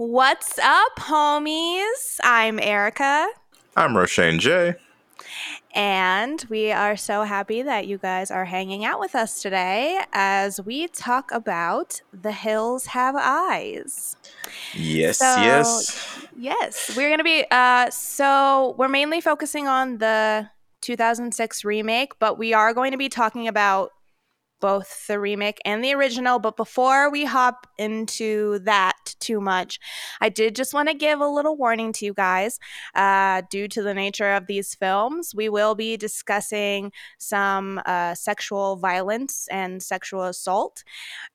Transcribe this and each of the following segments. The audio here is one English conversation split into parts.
What's up, homies? I'm Erica. I'm Roshane J. And we are so happy that you guys are hanging out with us today as we talk about The Hills Have Eyes. Yes, so, yes. Yes. We're going to be, uh, so we're mainly focusing on the 2006 remake, but we are going to be talking about both the remake and the original. But before we hop into that too much, I did just want to give a little warning to you guys. Uh, due to the nature of these films, we will be discussing some uh, sexual violence and sexual assault.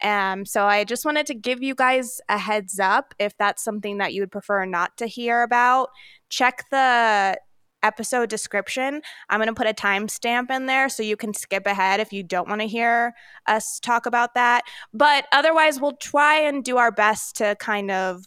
Um, so I just wanted to give you guys a heads up if that's something that you would prefer not to hear about. Check the episode description, I'm going to put a timestamp in there so you can skip ahead if you don't want to hear us talk about that. But otherwise, we'll try and do our best to kind of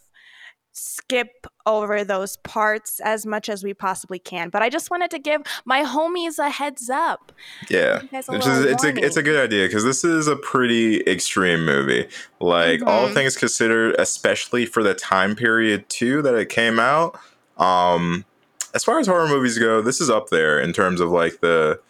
skip over those parts as much as we possibly can. But I just wanted to give my homies a heads up. Yeah, it's, a, it's a it's a good idea because this is a pretty extreme movie. Like mm-hmm. all things considered, especially for the time period too that it came out. Um, as far as horror movies go, this is up there in terms of like the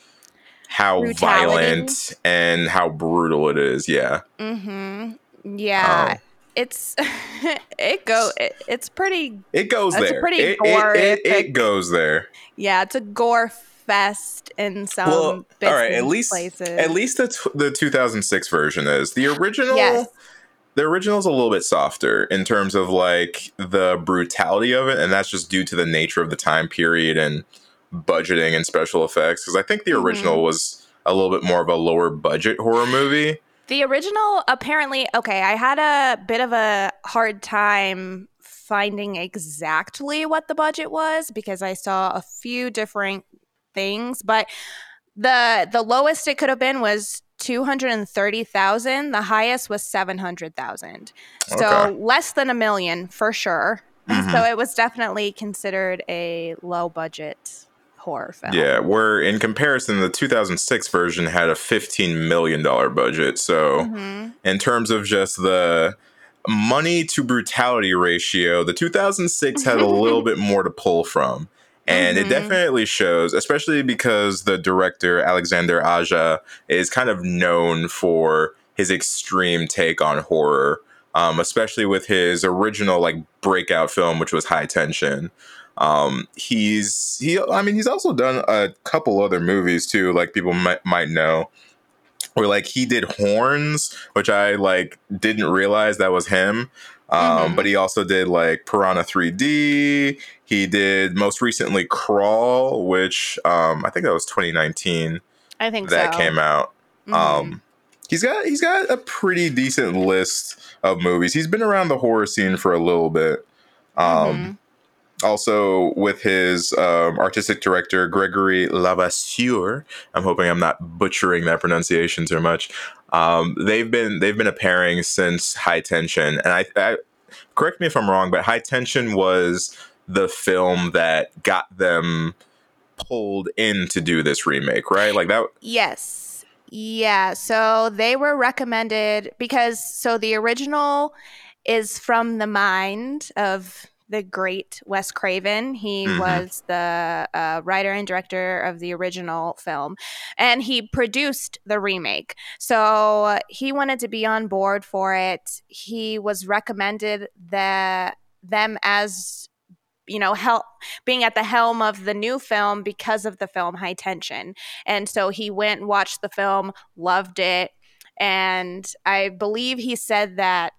how Brutality. violent and how brutal it is. Yeah. Mm-hmm. Yeah. Um, it's it go it, it's pretty it goes there pretty it, gore it, it, it, goes there yeah it's a gore fest in some well, all right at least places. at least the, t- the 2006 version is the original yes the original is a little bit softer in terms of like the brutality of it, and that's just due to the nature of the time period and budgeting and special effects. Because I think the original mm-hmm. was a little bit more of a lower budget horror movie. The original, apparently, okay, I had a bit of a hard time finding exactly what the budget was because I saw a few different things, but the the lowest it could have been was 230,000. The highest was 700,000. So okay. less than a million for sure. Mm-hmm. So it was definitely considered a low budget horror film. Yeah, where in comparison, the 2006 version had a $15 million budget. So mm-hmm. in terms of just the money to brutality ratio, the 2006 had a little bit more to pull from and mm-hmm. it definitely shows especially because the director alexander aja is kind of known for his extreme take on horror um, especially with his original like breakout film which was high tension um, he's he i mean he's also done a couple other movies too like people might, might know where like he did horns which i like didn't realize that was him um, mm-hmm. But he also did like Piranha 3D. He did most recently Crawl, which um, I think that was 2019. I think that so. came out. Mm-hmm. Um, he's got he's got a pretty decent list of movies. He's been around the horror scene for a little bit. Um, mm-hmm also with his um, artistic director Gregory Levasseur. I'm hoping I'm not butchering that pronunciation too much. Um, they've been they've been a pairing since High Tension, and I, I correct me if I'm wrong, but High Tension was the film that got them pulled in to do this remake, right? Like that. Yes. Yeah. So they were recommended because so the original is from the mind of the great Wes Craven. He mm-hmm. was the uh, writer and director of the original film, and he produced the remake. So he wanted to be on board for it. He was recommended the them as you know help being at the helm of the new film because of the film high tension and so he went and watched the film loved it and i believe he said that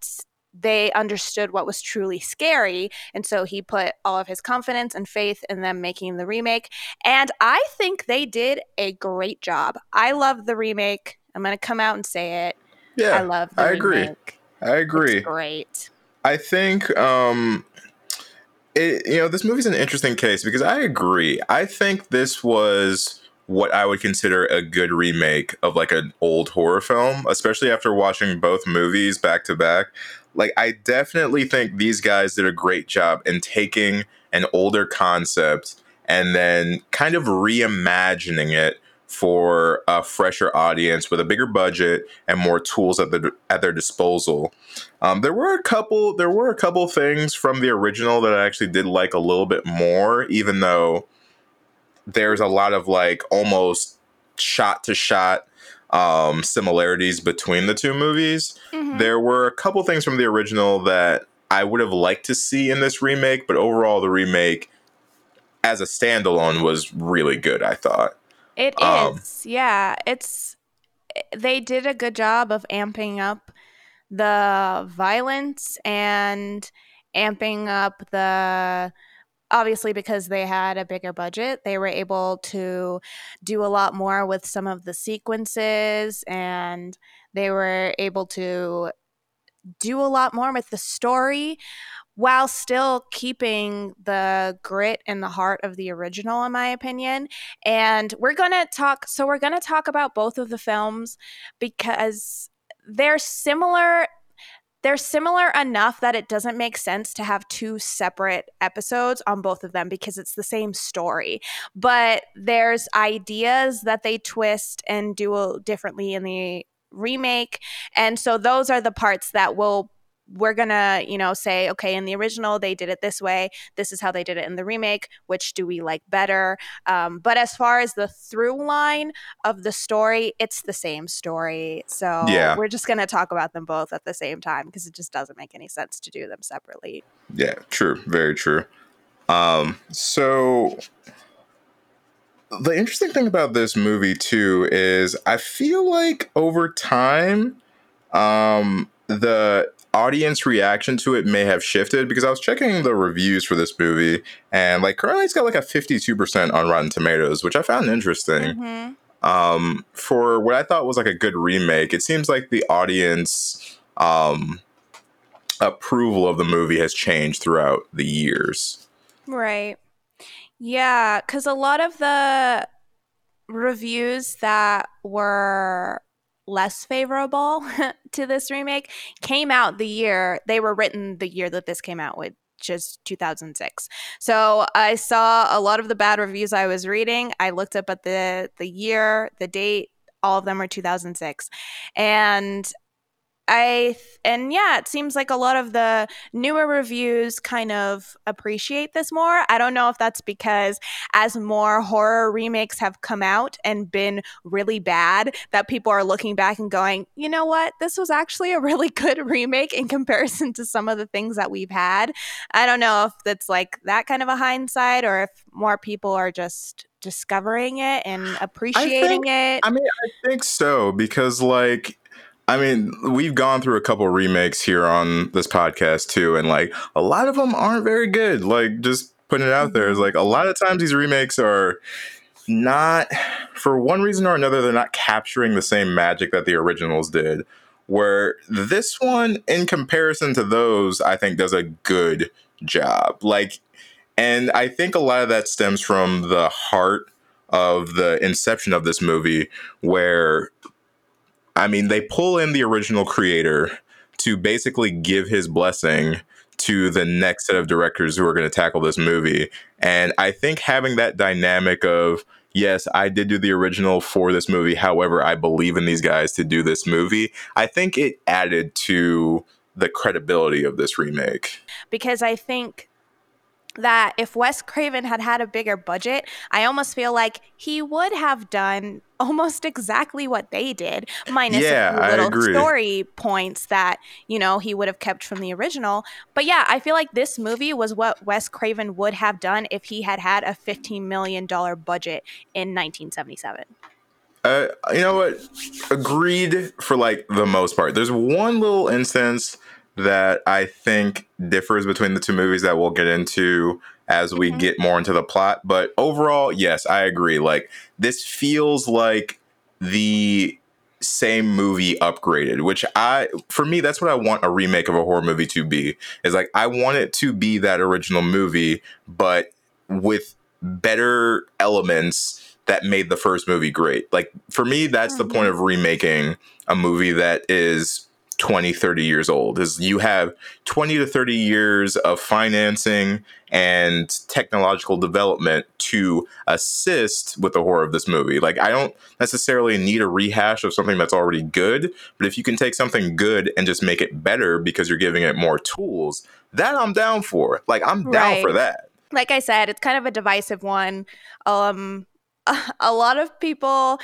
they understood what was truly scary. And so he put all of his confidence and faith in them making the remake. And I think they did a great job. I love the remake. I'm going to come out and say it. Yeah. I love I agree. I agree. It's great. I think um it, you know, this movie's an interesting case because I agree. I think this was what I would consider a good remake of like an old horror film, especially after watching both movies back to back like I definitely think these guys did a great job in taking an older concept and then kind of reimagining it for a fresher audience with a bigger budget and more tools at their at their disposal. Um, there were a couple there were a couple things from the original that I actually did like a little bit more, even though there's a lot of like almost shot to shot um, similarities between the two movies. Mm-hmm. There were a couple things from the original that I would have liked to see in this remake, but overall, the remake as a standalone was really good. I thought it um, is. Yeah, it's they did a good job of amping up the violence and amping up the obviously because they had a bigger budget they were able to do a lot more with some of the sequences and they were able to do a lot more with the story while still keeping the grit and the heart of the original in my opinion and we're going to talk so we're going to talk about both of the films because they're similar they're similar enough that it doesn't make sense to have two separate episodes on both of them because it's the same story. But there's ideas that they twist and do differently in the remake. And so those are the parts that will we're gonna you know say okay in the original they did it this way. This is how they did it in the remake. Which do we like better? Um, but as far as the through line of the story it's the same story. So yeah. we're just gonna talk about them both at the same time because it just doesn't make any sense to do them separately. Yeah true. Very true. Um, so the interesting thing about this movie too is i feel like over time um the audience reaction to it may have shifted because I was checking the reviews for this movie and like currently it's got like a 52% on Rotten Tomatoes, which I found interesting. Mm-hmm. Um, for what I thought was like a good remake, it seems like the audience um, approval of the movie has changed throughout the years. Right. Yeah, because a lot of the reviews that were less favorable to this remake came out the year they were written the year that this came out which is 2006 so i saw a lot of the bad reviews i was reading. I looked up at the the year the date all of them were 2006 and I and yeah, it seems like a lot of the newer reviews kind of appreciate this more. I don't know if that's because as more horror remakes have come out and been really bad, that people are looking back and going, you know what, this was actually a really good remake in comparison to some of the things that we've had. I don't know if that's like that kind of a hindsight or if more people are just discovering it and appreciating I think, it. I mean, I think so because like I mean, we've gone through a couple remakes here on this podcast too, and like a lot of them aren't very good. Like, just putting it out there is mm-hmm. like a lot of times these remakes are not, for one reason or another, they're not capturing the same magic that the originals did. Where this one, in comparison to those, I think does a good job. Like, and I think a lot of that stems from the heart of the inception of this movie, where I mean, they pull in the original creator to basically give his blessing to the next set of directors who are going to tackle this movie. And I think having that dynamic of, yes, I did do the original for this movie. However, I believe in these guys to do this movie. I think it added to the credibility of this remake. Because I think that if Wes Craven had had a bigger budget, I almost feel like he would have done almost exactly what they did, minus yeah, a few little story points that, you know, he would have kept from the original. But yeah, I feel like this movie was what Wes Craven would have done if he had had a $15 million budget in 1977. Uh, you know what? Agreed for like the most part. There's one little instance that I think differs between the two movies that we'll get into as we mm-hmm. get more into the plot. But overall, yes, I agree. Like this feels like the same movie upgraded, which I for me that's what I want a remake of a horror movie to be. Is like I want it to be that original movie but with better elements that made the first movie great. Like for me that's mm-hmm. the point mm-hmm. of remaking a movie that is 20 30 years old is you have 20 to 30 years of financing and technological development to assist with the horror of this movie. Like i don't necessarily need a rehash of something that's already good but if you can take something good and just make it better because you're giving it more tools that i'm down for. Like i'm down right. for that. Like i said it's kind of a divisive one. Um a lot of people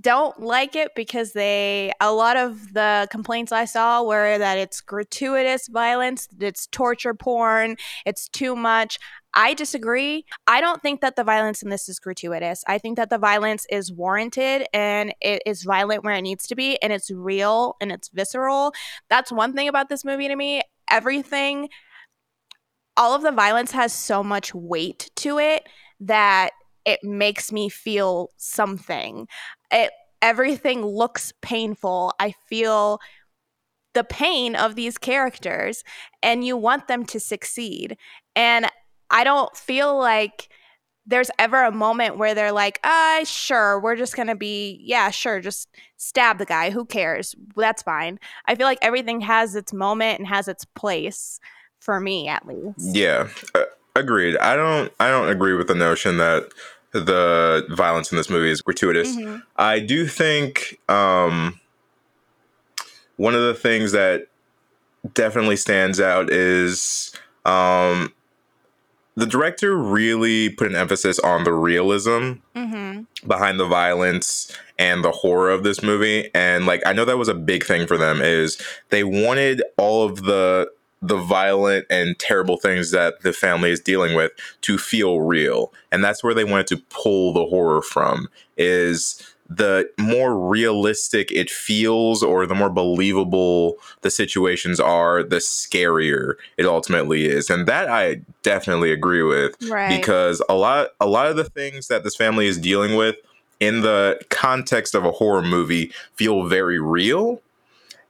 don't like it because they a lot of the complaints I saw were that it's gratuitous violence, it's torture porn, it's too much. I disagree. I don't think that the violence in this is gratuitous. I think that the violence is warranted and it is violent where it needs to be and it's real and it's visceral. That's one thing about this movie to me. Everything all of the violence has so much weight to it that it makes me feel something it everything looks painful. I feel the pain of these characters and you want them to succeed. And I don't feel like there's ever a moment where they're like, ah, sure, we're just to be, yeah, sure, just stab the guy. Who cares? That's fine. I feel like everything has its moment and has its place for me, at least. Yeah, uh, agreed. I don't, I don't agree with the notion that the violence in this movie is gratuitous. Mm-hmm. I do think um, one of the things that definitely stands out is um, the director really put an emphasis on the realism mm-hmm. behind the violence and the horror of this movie and like i know that was a big thing for them is they wanted all of the the violent and terrible things that the family is dealing with to feel real and that's where they wanted to pull the horror from is the more realistic it feels or the more believable the situations are the scarier it ultimately is and that i definitely agree with right. because a lot a lot of the things that this family is dealing with in the context of a horror movie feel very real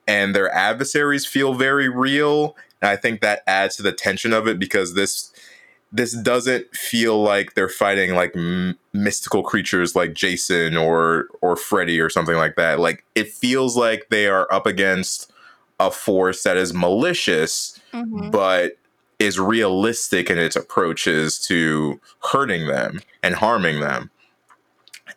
and their adversaries feel very real and I think that adds to the tension of it because this this doesn't feel like they're fighting like m- mystical creatures like Jason or or Freddy or something like that. Like it feels like they are up against a force that is malicious mm-hmm. but is realistic in its approaches to hurting them and harming them.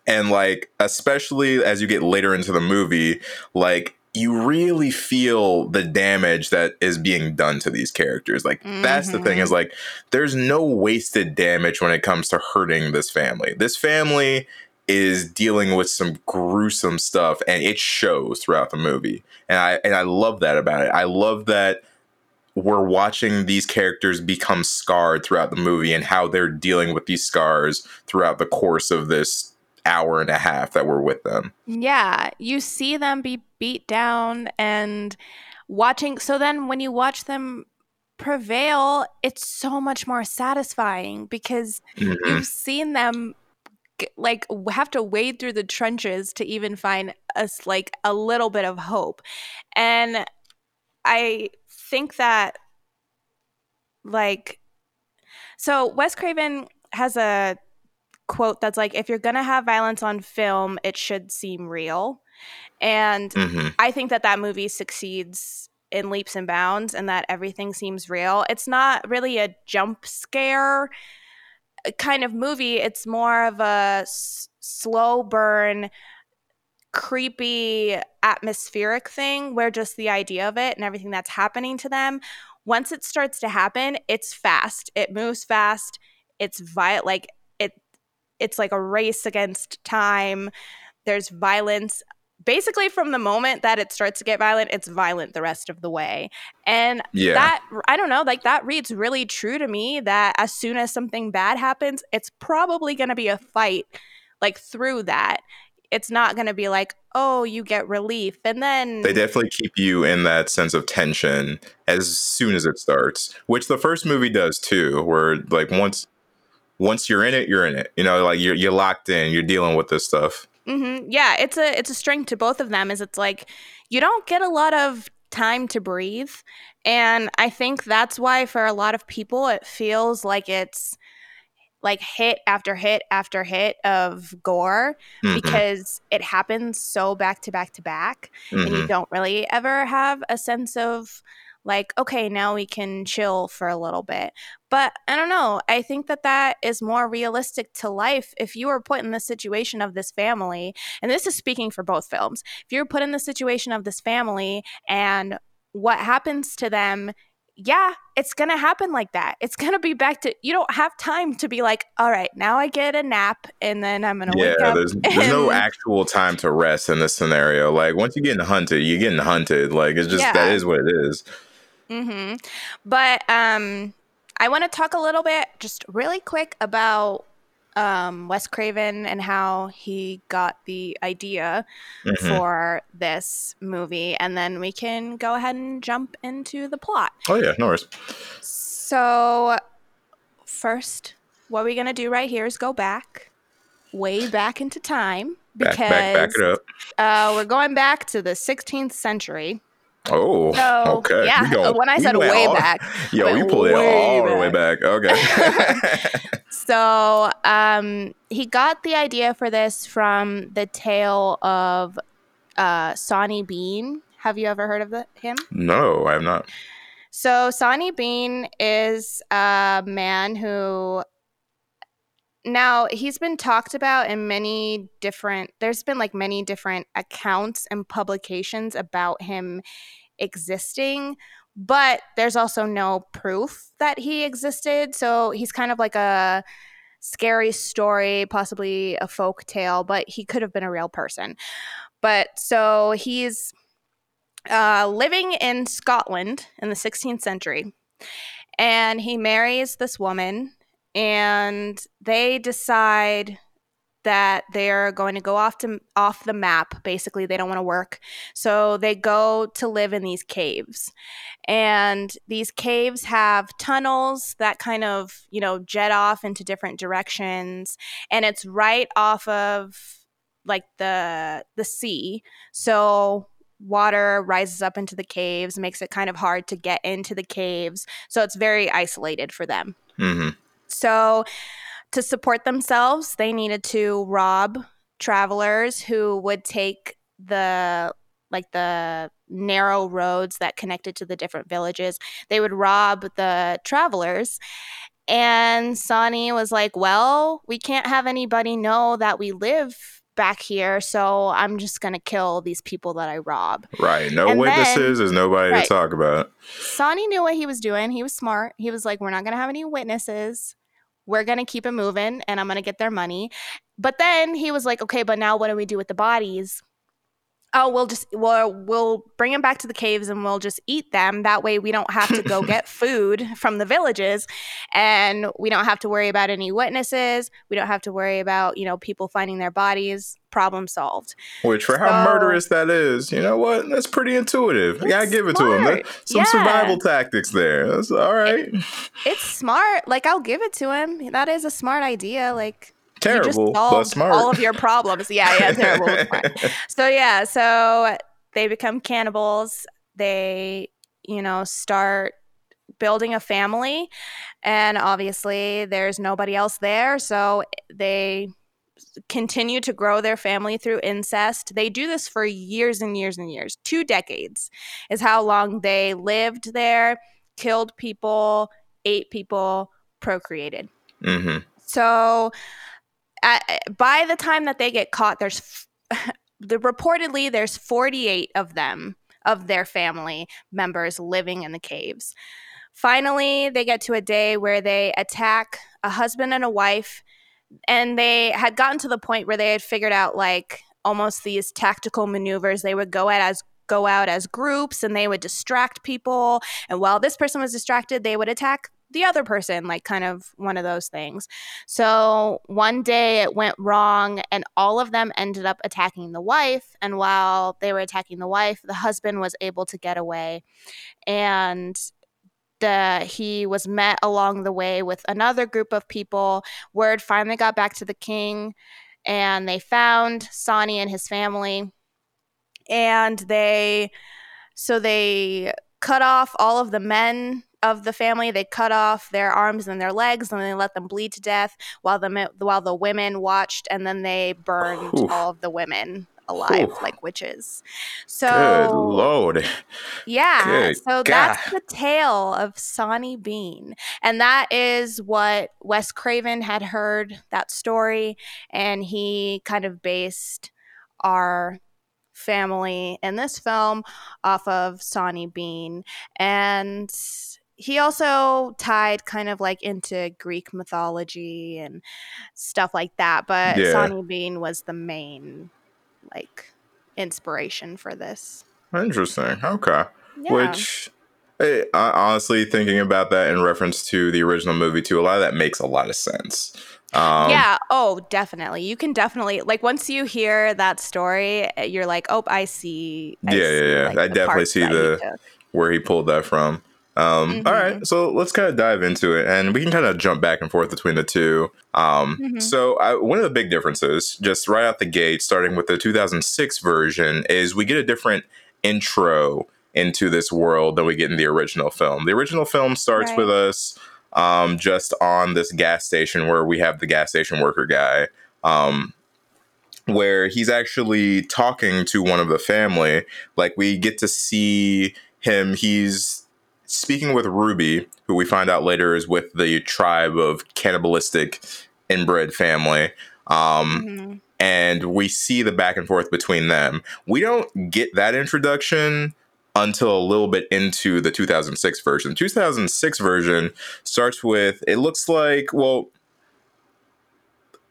And like especially as you get later into the movie, like you really feel the damage that is being done to these characters. Like mm-hmm. that's the thing is mm-hmm. like there's no wasted damage when it comes to hurting this family. This family is dealing with some gruesome stuff and it shows throughout the movie. And I and I love that about it. I love that we're watching these characters become scarred throughout the movie and how they're dealing with these scars throughout the course of this hour and a half that we're with them. Yeah, you see them be beat down and watching. So then when you watch them prevail, it's so much more satisfying because mm-hmm. you've seen them like have to wade through the trenches to even find us like a little bit of hope. And I think that like so Wes Craven has a quote that's like if you're going to have violence on film it should seem real. And mm-hmm. i think that that movie succeeds in leaps and bounds and that everything seems real. It's not really a jump scare uh, kind of movie. It's more of a s- slow burn creepy atmospheric thing where just the idea of it and everything that's happening to them once it starts to happen it's fast. It moves fast. It's violent like it's like a race against time. There's violence. Basically, from the moment that it starts to get violent, it's violent the rest of the way. And yeah. that, I don't know, like that reads really true to me that as soon as something bad happens, it's probably going to be a fight like through that. It's not going to be like, oh, you get relief. And then they definitely keep you in that sense of tension as soon as it starts, which the first movie does too, where like once once you're in it, you're in it. You know, like you're you're locked in. You're dealing with this stuff. Mm-hmm. Yeah, it's a it's a strength to both of them. Is it's like you don't get a lot of time to breathe, and I think that's why for a lot of people it feels like it's like hit after hit after hit of gore mm-hmm. because it happens so back to back to back mm-hmm. and you mm-hmm. don't really ever have a sense of like okay now we can chill for a little bit but i don't know i think that that is more realistic to life if you were put in the situation of this family and this is speaking for both films if you're put in the situation of this family and what happens to them yeah, it's going to happen like that. It's going to be back to, you don't have time to be like, all right, now I get a nap and then I'm going to yeah, wake up. There's, there's no actual time to rest in this scenario. Like once you're getting hunted, you're getting hunted. Like it's just, yeah. that is what it is. Mm-hmm. But um, I want to talk a little bit, just really quick, about um, Wes Craven and how he got the idea mm-hmm. for this movie, and then we can go ahead and jump into the plot. Oh yeah, no worries. So first, what we're gonna do right here is go back, way back into time, because back, back, back it up. Uh, we're going back to the 16th century. Oh, so, okay. Yeah, when I said way all, back, yo, you pulled it all back. the way back. Okay. so, um, he got the idea for this from the tale of uh, Sawney Bean. Have you ever heard of the, him? No, I have not. So, Sawney Bean is a man who now he's been talked about in many different there's been like many different accounts and publications about him existing but there's also no proof that he existed. So he's kind of like a scary story possibly a folk tale but he could have been a real person. But so he's uh, living in scotland in the 16th century and he marries this woman and they decide that they're going to go off to off the map. Basically they don't want to work. So they go to live in these caves. And these caves have tunnels that kind of you know jet off into different directions. And it's right off of like the the sea. So water rises up into the caves makes it kind of hard to get into the caves. So it's very isolated for them. Mm-hmm. So, to support themselves, they needed to rob travelers who would take the like the narrow roads that connected to the different villages. They would rob the travelers. And Sawney was like, Well, we can't have anybody know that we live back here, so I'm just gonna kill these people that I rob. Right. No and witnesses, then, there's nobody right, to talk about. Sawney knew what he was doing. He was smart. He was like, We're not gonna have any witnesses we're going to keep it moving and I'm going to get their money. But then he was like, okay, but now what do we do with the bodies? Oh, we'll just we'll we'll bring them back to the caves and we'll just eat them. That way, we don't have to go get food from the villages, and we don't have to worry about any witnesses. We don't have to worry about you know people finding their bodies. Problem solved. Which, for so, how murderous that is, you know what? That's pretty intuitive. Yeah, I give it to him. That, some yeah. survival tactics there. That's all right. It, it's smart. Like I'll give it to him. That is a smart idea. Like terrible but smart. All of your problems. Yeah, yeah, terrible. so yeah, so they become cannibals. They, you know, start building a family, and obviously there's nobody else there, so they continue to grow their family through incest. They do this for years and years and years. Two decades is how long they lived there, killed people, ate people, procreated. Mm-hmm. So at, by the time that they get caught, there's the reportedly there's 48 of them of their family members living in the caves. Finally, they get to a day where they attack a husband and a wife, and they had gotten to the point where they had figured out like almost these tactical maneuvers. They would go at as go out as groups and they would distract people. And while this person was distracted, they would attack the other person, like kind of one of those things. So one day it went wrong, and all of them ended up attacking the wife. And while they were attacking the wife, the husband was able to get away. And the, he was met along the way with another group of people. Word finally got back to the king, and they found Sawney and his family. And they, so they cut off all of the men of the family they cut off their arms and their legs and they let them bleed to death while the while the women watched and then they burned Oof. all of the women alive Ooh. like witches. So Good lord. Yeah. Good so God. that's the tale of Sawney Bean. And that is what Wes Craven had heard that story and he kind of based our family in this film off of Sawney Bean and he also tied kind of like into Greek mythology and stuff like that, but yeah. Sawney Bean was the main like inspiration for this. Interesting. Okay. Yeah. Which hey, honestly thinking about that in reference to the original movie too, a lot of that makes a lot of sense. Um, yeah. Oh, definitely. You can definitely like once you hear that story, eh, you're like, oh, I see. I yeah, see, yeah, yeah. Like, I definitely see the where he pulled that from. Um, mm-hmm. all right, so let's kind of dive into it, and we can kind of jump back and forth between the two. Um, mm-hmm. So, I, one of the big differences, just right out the gate, starting with the 2006 version, is we get a different intro into this world than we get in the original film. The original film starts right. with us um, just on this gas station where we have the gas station worker guy. Um, where he's actually talking to one of the family. Like we get to see him. He's speaking with Ruby, who we find out later is with the tribe of cannibalistic inbred family. Um, mm-hmm. And we see the back and forth between them. We don't get that introduction until a little bit into the 2006 version. 2006 version starts with it looks like well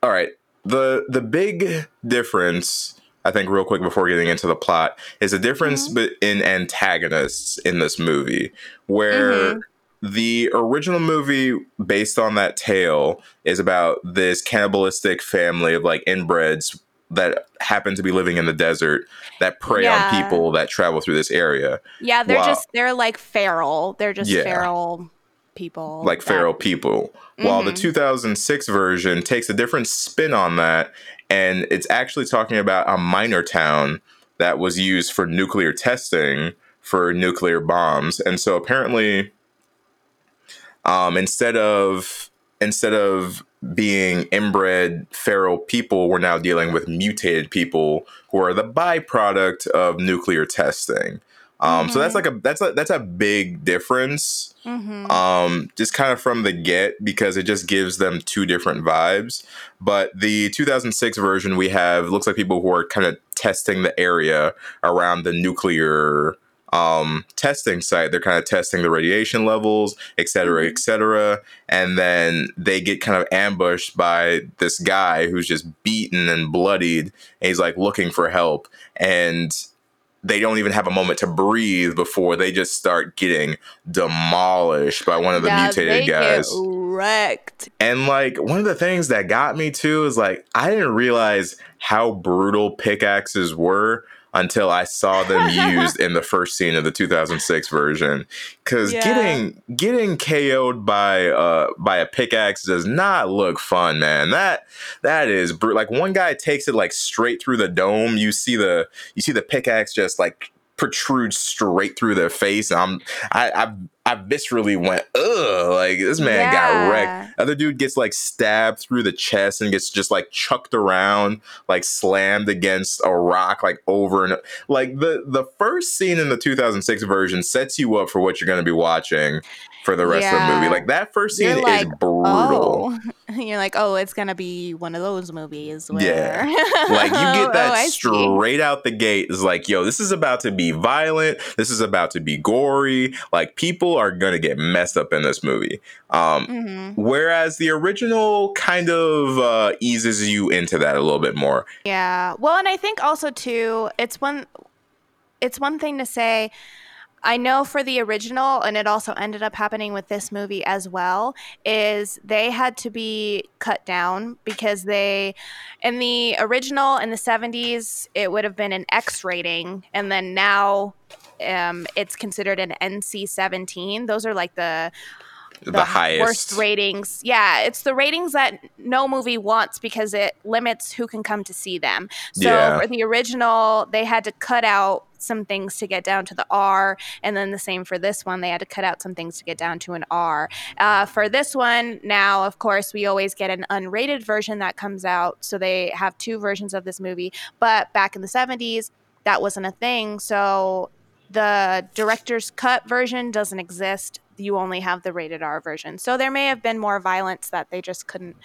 all right, the the big difference I think real quick before getting into the plot is a difference mm-hmm. in antagonists in this movie where mm-hmm. the original movie based on that tale is about this cannibalistic family of like inbreds that happen to be living in the desert that prey yeah. on people that travel through this area. Yeah, they're just they're like feral. They're just yeah. feral people. Like that, feral people. Mm-hmm. While the mm-hmm. 2006 version takes a different spin on that and it's actually talking about a minor town that was used for nuclear testing for nuclear bombs. And so apparently um, instead of instead of being inbred feral people, we're now dealing with mutated people who are the byproduct of nuclear testing. Um, mm-hmm. So that's mm-hmm. like a that's a that's a big difference. Mm-hmm. Um, just kind of from the get because it just gives them two different vibes. But the 2006 version we have looks like people who are kind of testing the area around the nuclear um, testing site. They're kind of testing the radiation levels, et cetera, et mm-hmm. cetera. And then they get kind of ambushed by this guy who's just beaten and bloodied. And he's like looking for help. And they don't even have a moment to breathe before they just start getting demolished by one of the yeah, mutated guys. wrecked. And like one of the things that got me too is like I didn't realize how brutal pickaxes were until I saw them used in the first scene of the 2006 version. Because yeah. getting getting KO'd by uh by a pickaxe does not look fun, man. That that is br- like one guy takes it like straight through the dome. You see the you see the pickaxe just like protrudes straight through their face. I'm I I, I viscerally went ugh like this man yeah. got wrecked. Other dude gets like stabbed through the chest and gets just like chucked around, like slammed against a rock like over and like the the first scene in the 2006 version sets you up for what you're going to be watching for the rest yeah. of the movie. Like that first scene like, is brutal. Oh. You're like, oh, it's gonna be one of those movies. Where... Yeah, like you get that oh, straight out the gate. Is like, yo, this is about to be violent. This is about to be gory. Like people are gonna get messed up in this movie. Um, mm-hmm. Whereas the original kind of uh, eases you into that a little bit more. Yeah. Well, and I think also too, it's one, it's one thing to say I know for the original, and it also ended up happening with this movie as well, is they had to be cut down because they, in the original in the 70s, it would have been an X rating. And then now um, it's considered an NC 17. Those are like the the, the, highest worst ratings. Yeah, it's the ratings that no movie wants because it limits who can come to see them. So yeah. for the original, they had to cut out some things to get down to the R, and then the same for this one. They had to cut out some things to get down to an R. Uh, for this one, now, of course, we always get an unrated version that comes out. So they have two versions of this movie. But back in the 70s, that wasn't a thing. So the director's cut version doesn't exist. You only have the rated R version. So there may have been more violence that they just couldn't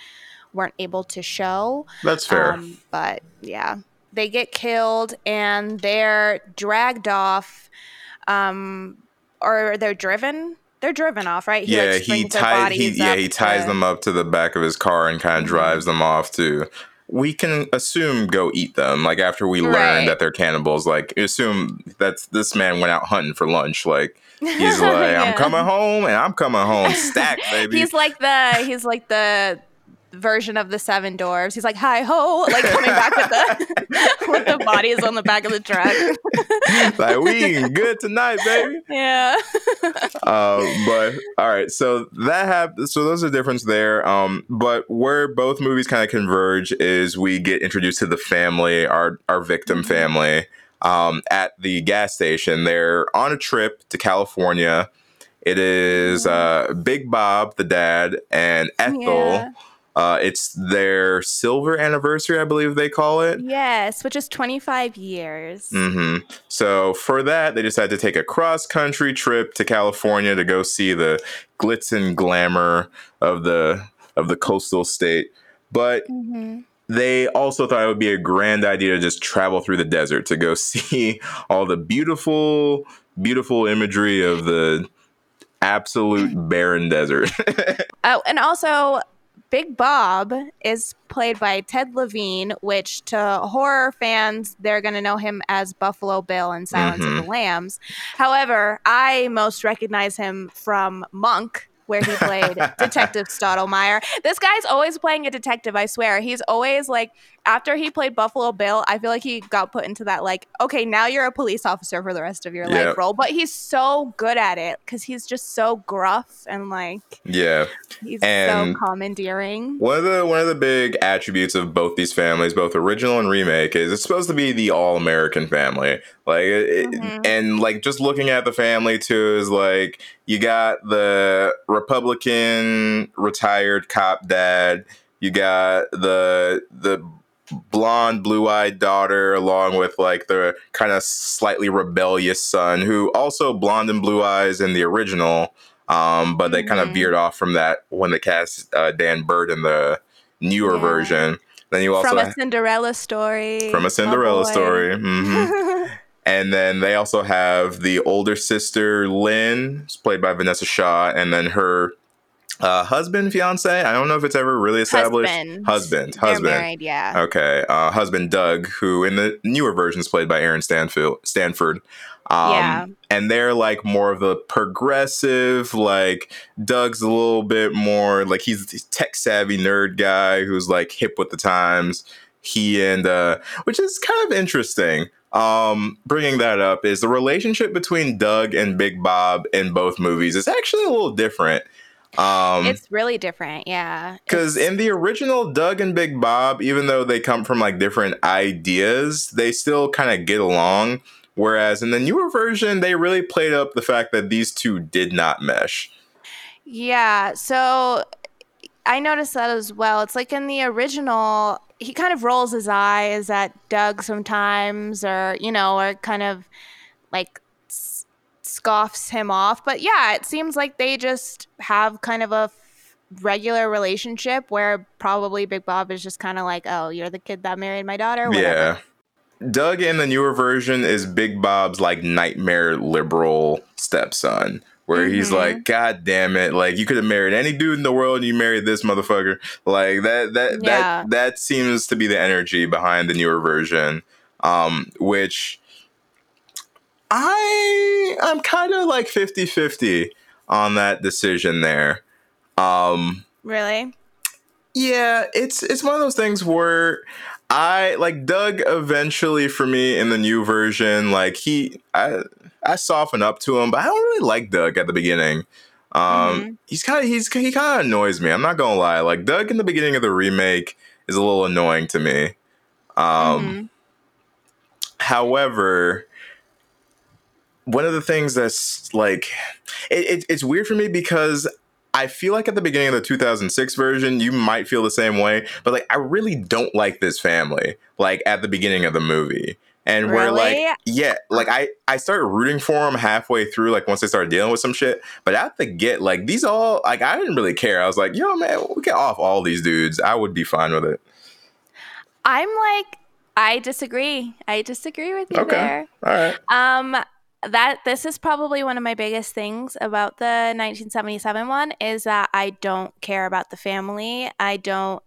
weren't able to show. That's fair. Um, but yeah, they get killed and they're dragged off, um, or they're driven. They're driven off, right? He, yeah, like, he ties. He, yeah, he ties to... them up to the back of his car and kind of mm-hmm. drives them off to we can assume go eat them. Like after we right. learn that they're cannibals, like assume that this man went out hunting for lunch. Like he's like, yeah. I'm coming home and I'm coming home stacked, baby. he's like the he's like the version of the Seven Dwarfs. He's like, "Hi ho!" Like coming back with the with the bodies on the back of the truck. like we eating good tonight, baby. Yeah. uh, but all right, so that have so those are difference there. Um, but where both movies kind of converge is we get introduced to the family, our our victim mm-hmm. family, um, at the gas station. They're on a trip to California. It is mm-hmm. uh, Big Bob, the dad, and Ethel. Yeah uh, it's their silver anniversary, I believe they call it. Yes, which is 25 years. Mm-hmm. So for that, they decided to take a cross country trip to California to go see the glitz and glamour of the of the coastal state. But mm-hmm. they also thought it would be a grand idea to just travel through the desert to go see all the beautiful, beautiful imagery of the absolute barren desert. oh, and also Big Bob is played by Ted Levine, which to horror fans, they're going to know him as Buffalo Bill in Silence mm-hmm. of the mm-hmm. Lambs. However, I most recognize him from Monk where he played Detective Stottlemeyer. This guy's always playing a detective, I swear. He's always like, after he played Buffalo Bill, I feel like he got put into that, like, okay, now you're a police officer for the rest of your yep. life role. But he's so good at it because he's just so gruff and like, yeah, he's and so commandeering. One of the one of the big attributes of both these families, both original and remake, is it's supposed to be the all American family. Like, it, mm-hmm. and like just looking at the family too is like you got the Republican retired cop dad. You got the the blonde, blue-eyed daughter, along with like the kind of slightly rebellious son, who also blonde and blue eyes in the original. Um, but mm-hmm. they kind of veered off from that when they cast uh, Dan Byrd in the newer yeah. version. Then you also from a Cinderella story. From a Cinderella story. Mm-hmm. And then they also have the older sister, Lynn, played by Vinessa Shaw, and then her uh, husband, fiance. I don't know if it's ever really established. Husband, husband, husband. Married, yeah. Okay, uh, husband Doug, who in the newer version is played by Aaron Stanfield, Stanford. Um, yeah. And they're like more of the progressive, like Doug's a little bit more like he's a tech savvy nerd guy who's like hip with the times. He and, uh, which is kind of interesting um, bringing that up is the relationship between Doug and Big Bob in both movies is actually a little different. Um, it's really different, yeah. Because in the original Doug and Big Bob, even though they come from like different ideas, they still kind of get along. Whereas in the newer version, they really played up the fact that these two did not mesh. Yeah, so I noticed that as well. It's like in the original, he kind of rolls his eyes at Doug sometimes, or you know, or kind of like scoffs him off. But yeah, it seems like they just have kind of a regular relationship where probably Big Bob is just kind of like, "Oh, you're the kid that married my daughter." Whatever. Yeah. Doug in the newer version is Big Bob's like nightmare liberal stepson where mm-hmm. he's like, God damn it! Like you could have married any dude in the world, and you married this motherfucker. Like that that yeah. that that seems to be the energy behind the newer version, um, which I I'm kind of like 50-50 on that decision there. Um, really? Yeah, it's it's one of those things where I like Doug eventually for me in the new version, like he I I soften up to him, but I don't really like Doug at the beginning. Um, mm-hmm. he's kind of he's he kind of annoys me. I'm not gonna lie. Like Doug in the beginning of the remake is a little annoying to me. Um, mm-hmm. However, one of the things that's like it, it, it's weird for me because I feel like at the beginning of the 2006 version, you might feel the same way, but like I really don't like this family. Like at the beginning of the movie, and really? we're like, yeah, like I I started rooting for them halfway through, like once they started dealing with some shit. But at the get, like these all, like I didn't really care. I was like, yo, man, we get off all these dudes. I would be fine with it. I'm like, I disagree. I disagree with you okay. there. All right. Um, that this is probably one of my biggest things about the 1977 one is that I don't care about the family. I don't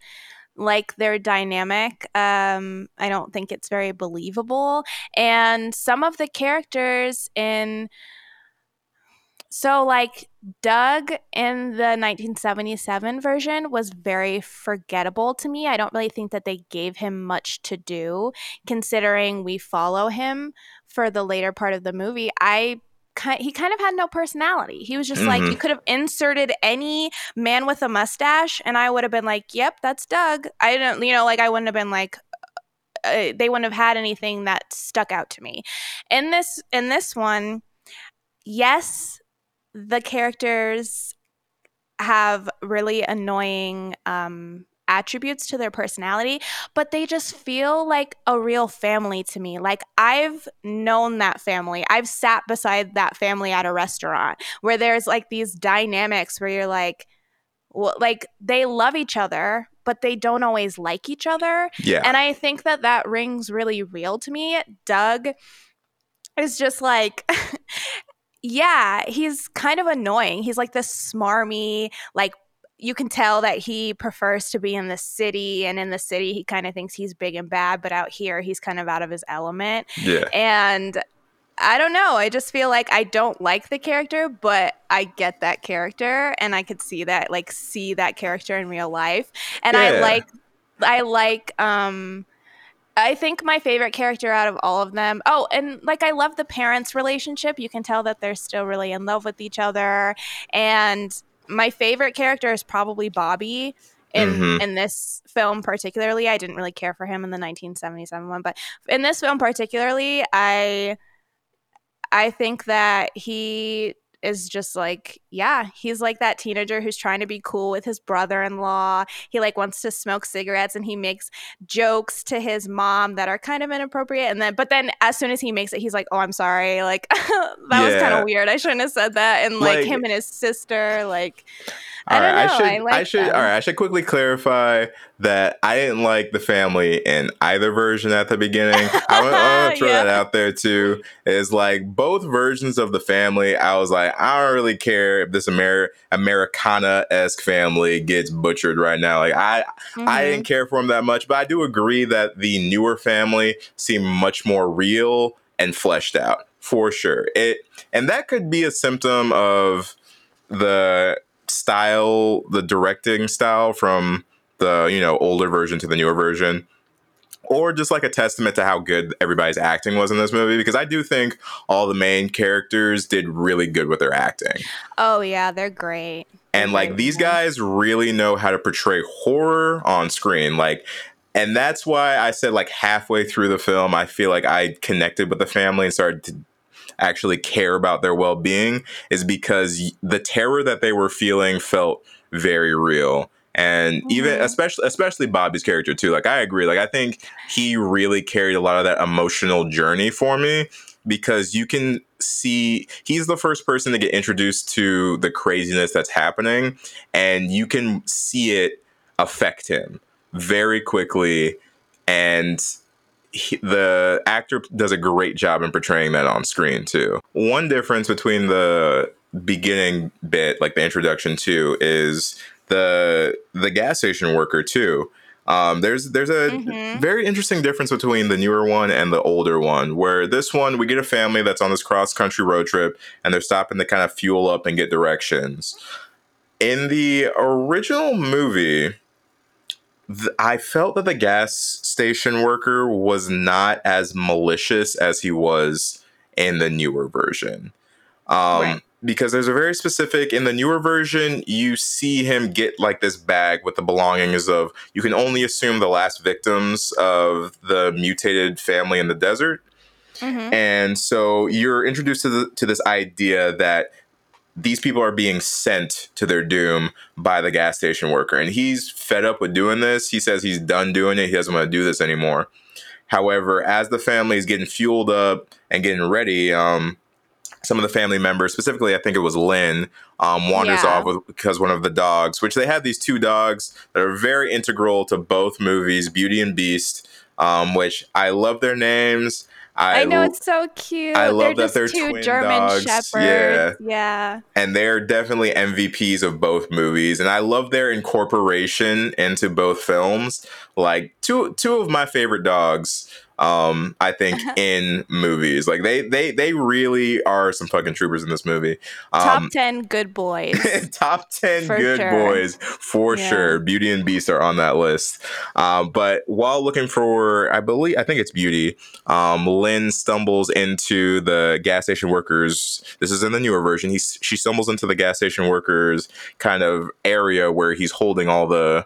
like their dynamic. Um, I don't think it's very believable. And some of the characters in so, like, Doug in the 1977 version was very forgettable to me. I don't really think that they gave him much to do, considering we follow him for the later part of the movie. I he kind of had no personality. He was just mm-hmm. like you could have inserted any man with a mustache, and I would have been like, "Yep, that's Doug." I don't, you know, like I wouldn't have been like, uh, they wouldn't have had anything that stuck out to me. In this, in this one, yes, the characters have really annoying um, attributes to their personality, but they just feel like a real family to me. Like I've known that family. I've sat beside that family at a restaurant where there's like these dynamics where you're like, well, like they love each other, but they don't always like each other. Yeah. And I think that that rings really real to me. Doug is just like yeah, he's kind of annoying. He's like this smarmy, like you can tell that he prefers to be in the city and in the city he kind of thinks he's big and bad but out here he's kind of out of his element yeah and i don't know i just feel like i don't like the character but i get that character and i could see that like see that character in real life and yeah. i like i like um I think my favorite character out of all of them. Oh, and like I love the parents' relationship. You can tell that they're still really in love with each other. And my favorite character is probably Bobby in mm-hmm. in this film particularly. I didn't really care for him in the 1977 one, but in this film particularly, I I think that he is just like, yeah, he's like that teenager who's trying to be cool with his brother-in-law. He like wants to smoke cigarettes and he makes jokes to his mom that are kind of inappropriate. And then, but then as soon as he makes it, he's like, oh, I'm sorry. Like that yeah. was kind of weird. I shouldn't have said that. And like, like him and his sister, like all right, I, should. I, like I should. Them. All right, I should quickly clarify that I didn't like the family in either version at the beginning. I want to throw yeah. that out there too. Is like both versions of the family. I was like, I don't really care if this Amer- Americana esque family gets butchered right now. Like I, mm-hmm. I didn't care for them that much, but I do agree that the newer family seemed much more real and fleshed out for sure. It and that could be a symptom of the style, the directing style from the you know older version to the newer version or just like a testament to how good everybody's acting was in this movie because I do think all the main characters did really good with their acting. Oh yeah, they're great. And like these guys really know how to portray horror on screen. Like and that's why I said like halfway through the film I feel like I connected with the family and started to actually care about their well being is because the terror that they were feeling felt very real and mm-hmm. even especially especially Bobby's character too. Like I agree. Like I think he really carried a lot of that emotional journey for me because you can see he's the first person to get introduced to the craziness that's happening and you can see it affect him very quickly and he, the actor does a great job in portraying that on screen too. One difference between the beginning bit, like the introduction to, is the the gas station worker too. Um, there's there's a mm-hmm. very interesting difference between the newer one and the older one. Where this one, we get a family that's on this cross country road trip, and they're stopping to kind of fuel up and get directions. In the original movie, th- I felt that the gas station worker was not as malicious as he was in the newer version. Um, right. Because there's a very specific, in the newer version, you see him get like this bag with the belongings of, you can only assume the last victims of the mutated family in the desert. Mm-hmm. And so you're introduced to the, to this idea that these people are being sent to their doom by the gas station worker. And he's fed up with doing this. He says he's done doing it. He doesn't want to do this anymore. However, as the family is getting fueled up and getting ready, um, some of the family members, specifically, I think it was Lynn, um, wanders yeah. off with, because one of the dogs, which they have these two dogs that are very integral to both movies, Beauty and Beast, um, which I love their names. I, I know it's so cute. I love they're that they're two twin German dogs. shepherds. Yeah, yeah, and they're definitely MVPs of both movies, and I love their incorporation into both films. Like two two of my favorite dogs um i think in movies. Like they they they really are some fucking troopers in this movie. Um, top 10 good boys. Top 10 for good sure. boys for yeah. sure. Beauty and beast are on that list. Um but while looking for i believe i think it's beauty um lynn stumbles into the gas station workers. This is in the newer version. He she stumbles into the gas station workers kind of area where he's holding all the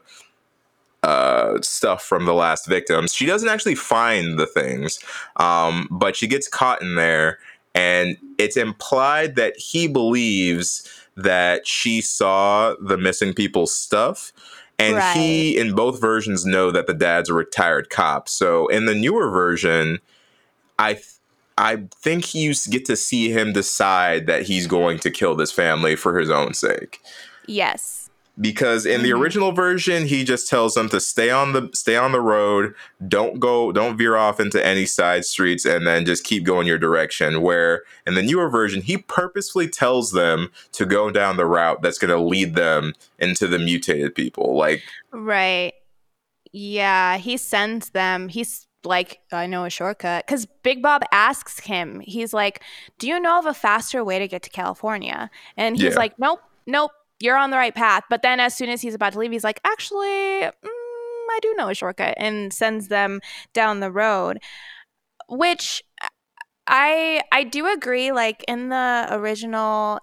uh, stuff from the last victims. She doesn't actually find the things, um, but she gets caught in there, and it's implied that he believes that she saw the missing people's stuff. And right. he, in both versions, know that the dad's a retired cop. So in the newer version, I th- I think you get to see him decide that he's going to kill this family for his own sake. Yes because in the mm-hmm. original version he just tells them to stay on the stay on the road don't go don't veer off into any side streets and then just keep going your direction where in the newer version he purposefully tells them to go down the route that's going to lead them into the mutated people like right yeah he sends them he's like I know a shortcut because Big Bob asks him. He's like, "Do you know of a faster way to get to California?" And he's yeah. like, "Nope, nope you're on the right path. But then as soon as he's about to leave, he's like, actually, mm, I do know a shortcut and sends them down the road, which I I do agree. Like in the original,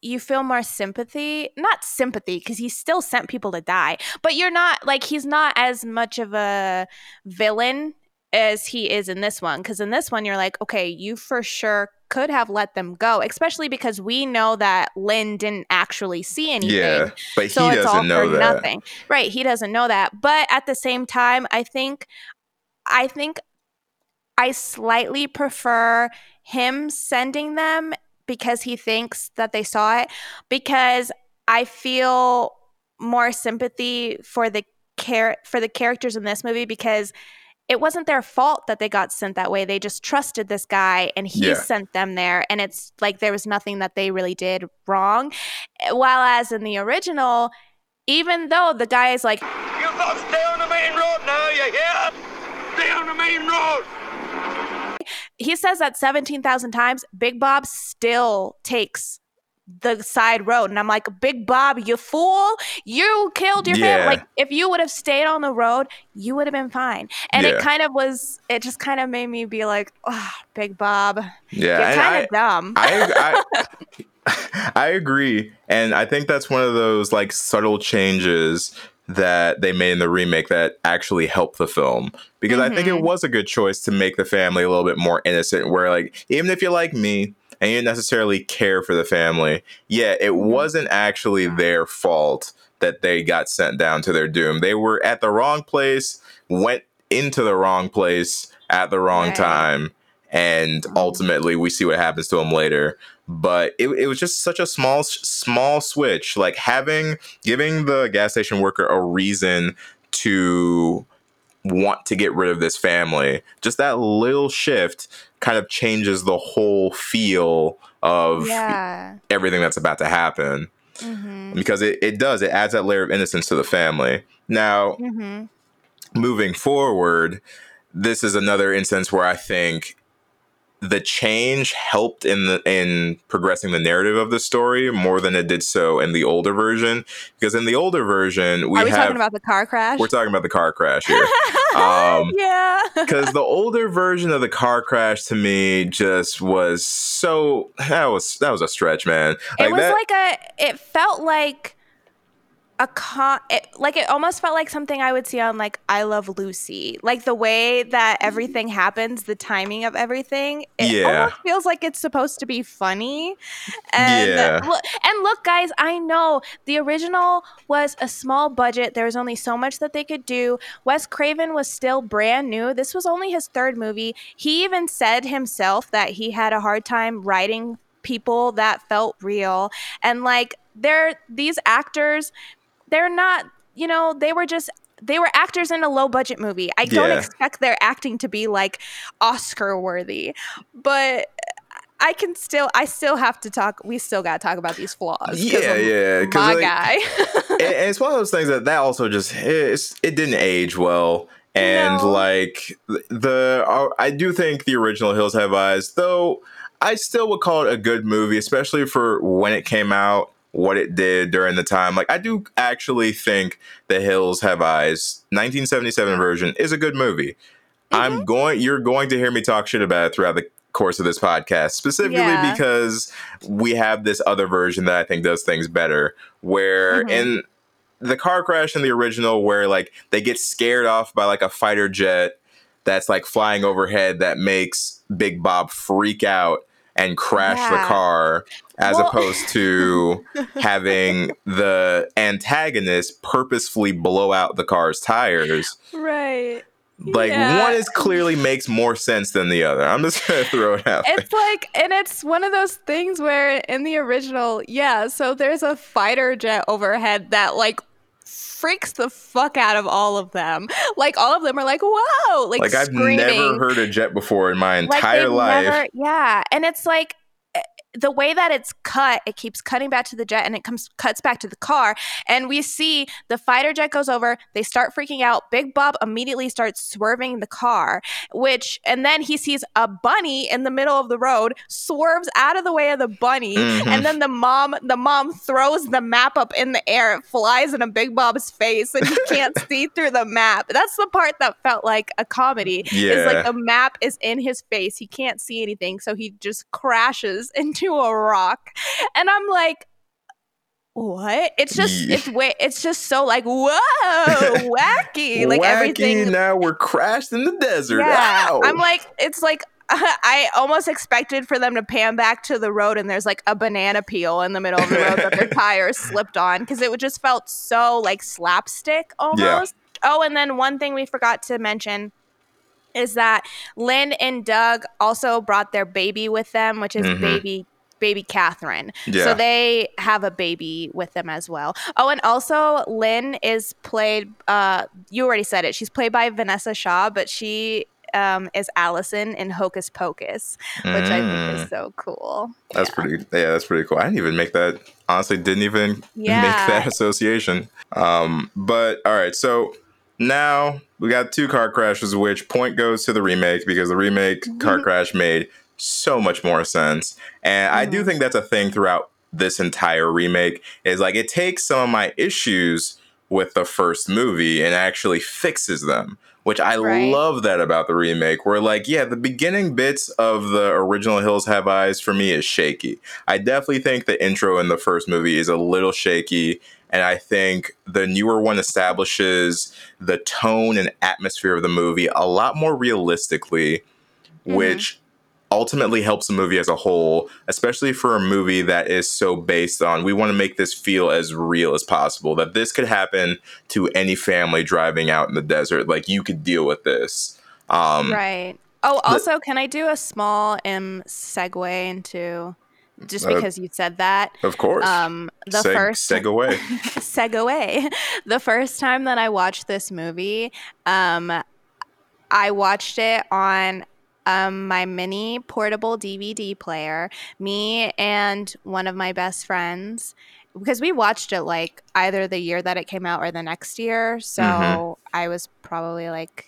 you feel more sympathy, not sympathy, because he still sent people to die, but you're not like he's not as much of a villain as he is in this one. Because in this one, you're like, okay, you for sure could have let them go, especially because we know that Lynn didn't actually see anything. Yeah, but he so doesn't know that. Nothing. Right, he doesn't know that. But at the same time, I think, I think, I slightly prefer him sending them because he thinks that they saw it because I feel more sympathy for the care for the characters in this movie because it wasn't their fault that they got sent that way. They just trusted this guy and he yeah. sent them there. And it's like there was nothing that they really did wrong. While as in the original, even though the guy is like, You've got to stay on the main road now, you hear? Stay on the main road. He says that 17,000 times. Big Bob still takes the side road and i'm like big bob you fool you killed your yeah. family like if you would have stayed on the road you would have been fine and yeah. it kind of was it just kind of made me be like oh big bob yeah you're kind of dumb I, I, I agree and i think that's one of those like subtle changes that they made in the remake that actually helped the film because mm-hmm. I think it mm-hmm. was a good choice to make the family a little bit more innocent. Where like even if you're like me, and you didn't necessarily care for the family. Yeah, it mm-hmm. wasn't actually their fault that they got sent down to their doom. They were at the wrong place, went into the wrong place at the wrong right. time, and mm-hmm. ultimately we see what happens to them later. But it, it was just such a small small switch, like having giving the gas station worker a reason to want to get rid of this family. Just that little shift kind of changes the whole feel of yeah. everything that's about to happen. Mm-hmm. Because it, it does, it adds that layer of innocence to the family. Now, mm-hmm. moving forward, this is another instance where I think the change helped in the in progressing the narrative of the story more than it did so in the older version. Because in the older version, we are we have, talking about the car crash. We're talking about the car crash here. um, yeah, because the older version of the car crash to me just was so that was that was a stretch, man. Like it was that, like a. It felt like a con it, like it almost felt like something I would see on like I Love Lucy. Like the way that mm-hmm. everything happens, the timing of everything. It Yeah. almost feels like it's supposed to be funny. And Yeah. look, and look, guys, I know the original was a small budget. There was only so much that they could do. Wes Craven was still brand new. This was only his third movie. He even said himself that he had a hard time writing people that felt real. And like they're these actors they're not you know they were just they were actors in a low budget movie i don't Yeah. expect their acting to be like oscar worthy but i can still i still have to talk we still got to talk about these flaws. Yeah, I'm yeah, my like, guy and, and it's one of those things that that also just it's, it didn't age well and No. like the uh, i do think the original hills have eyes though i still would call it a good movie especially for when it came out what it did during the time like i do actually think the hills have eyes 1977 version is a good movie i'm going you're going to hear me talk shit about it throughout the course of this podcast specifically Yeah. because we have this other version that i think does things better where Mhm. in the car crash in the original where like they get scared off by like a fighter jet that's like flying overhead that makes Big Bob freak out and crash the car as Well- opposed to having the antagonist purposefully blow out the car's tires. right Like Yeah. one is clearly makes more sense than the other. I'm just gonna throw it out there. it's like and it's one of those things where in the original yeah so there's a fighter jet overhead that like freaks the fuck out of all of them like all of them are like whoa like, Like I've screaming. never heard a jet before in my entire they've life. never- yeah, and it's like eh, the way that it's cut, it keeps cutting back to the jet and it comes cuts back to the car. And we see the fighter jet goes over, they start freaking out. Big Bob immediately starts swerving the car, which and then he sees a bunny in the middle of the road, swerves out of the way of the bunny, Mhm. and then the mom the mom throws the map up in the air. It flies in a Big Bob's face and he can't see through the map. That's the part that felt like a comedy. It's like the map is in his face. He can't see anything, so he just crashes into a rock. And I'm like, what? It's just Yeah. it's way it's just so like whoa wacky like Wacky, everything. now we're crashed in the desert. Yeah, Ow. I'm like it's like. I almost expected for them to pan back to the road and there's like a banana peel in the middle of the road that their tires slipped on because it would just felt so like slapstick almost. Oh, and then one thing we forgot to mention is that Lynn and Doug also brought their baby with them, which is Mhm. baby baby Catherine. Yeah. So they have a baby with them as well. Oh, and also Lynn is played uh you already said it. She's played by Vinessa Shaw, but she um, is Allison in Hocus Pocus, which I think Mm. is so cool. That's pretty. Yeah, that's pretty cool. I didn't even make that. Honestly, didn't even Yeah. make that association. Um, but all right, so now we got two car crashes, which point goes to the remake because the remake car crash made so much more sense, and I do think that's a thing throughout this entire remake. Is like it takes some of my issues with the first movie and actually fixes them. Which I Right. love that about the remake, where like, yeah, the beginning bits of the original Hills Have Eyes for me is shaky. I definitely think the intro in the first movie is a little shaky, and I think the newer one establishes the tone and atmosphere of the movie a lot more realistically, which ultimately helps the movie as a whole, especially for a movie that is so based on we want to make this feel as real as possible. That this could happen to any family driving out in the desert. Like you could deal with this. Um, Right. Oh, the- also, can I do a small um segue into just Uh, because you said that? Of course. Um, the Seg- first seg away. segue. The first time that I watched this movie, um, I watched it on um, my mini portable DVD player. Me and one of my best friends, because we watched it like either the year that it came out or the next year. So Mhm. I was probably like.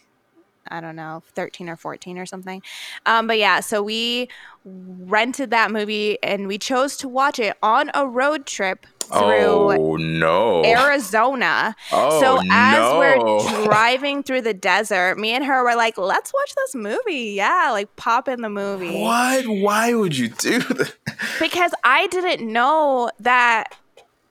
I don't know, 13 or 14 or something. Um, but yeah, so we rented that movie and we chose to watch it on a road trip through Oh no. Arizona. oh so as no. we're driving through the desert, me and her were like, "Let's watch this movie." Yeah, like pop in the movie What? Why would you do that? because I didn't know that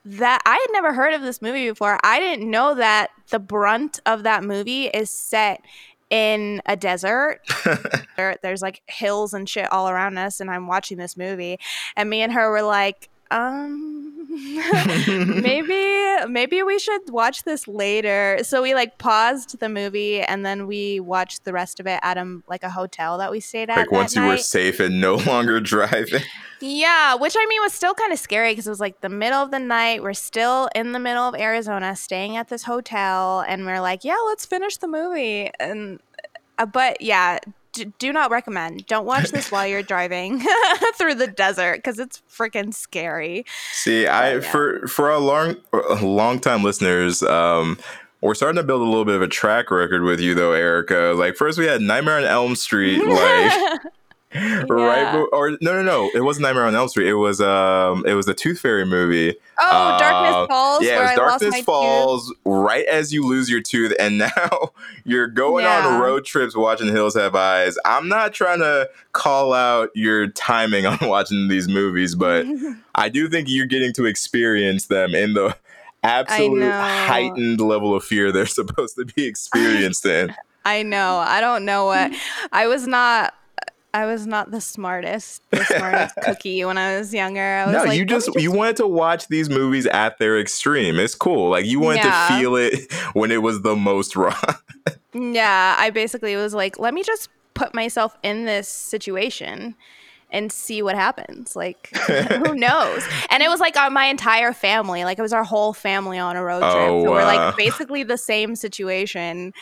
that I had never heard of this movie before. I didn't know that the brunt of that movie is set in a desert. there, there's like hills and shit all around us, and I'm watching this movie, and me and her were like, um maybe maybe we should watch this later. So we like paused the movie and then we watched the rest of it at a like a hotel that we stayed at like once you night. were safe and no longer driving? Yeah which i mean was still kind of scary because it was like the middle of the night. We're still in the middle of arizona staying at this hotel and we're like yeah let's finish the movie. And uh, but yeah d- do not recommend. Don't watch this while you're driving through the desert because it's freaking scary. See, I yeah. for for a long long time listeners, um, we're starting to build a little bit of a track record with you though, Erica. Like first we had Nightmare on Elm Street, like yeah. right? Or no, no, no. It wasn't Nightmare on Elm Street. It was um, it was the Tooth Fairy movie. Oh, uh, Darkness Falls. Yeah, it was Darkness Falls. Tooth. Right as you lose your tooth, and now you're going yeah. on road trips watching Hills Have Eyes. I'm not trying to call out your timing on watching these movies, but I do think you're getting to experience them in the absolute heightened level of fear they're supposed to be experienced in. I know. I don't know what I was not I was not the smartest, the smartest cookie when I was younger. I was no, like, you just, just, you wanted to watch these movies at their extreme. It's cool. Like you wanted yeah. to feel it when it was the most raw. yeah, I basically was like, let me just put myself in this situation and see what happens. Like, who knows? And it was like our, my entire family. Like, it was our whole family on a road trip. Oh, so we're like basically the same situation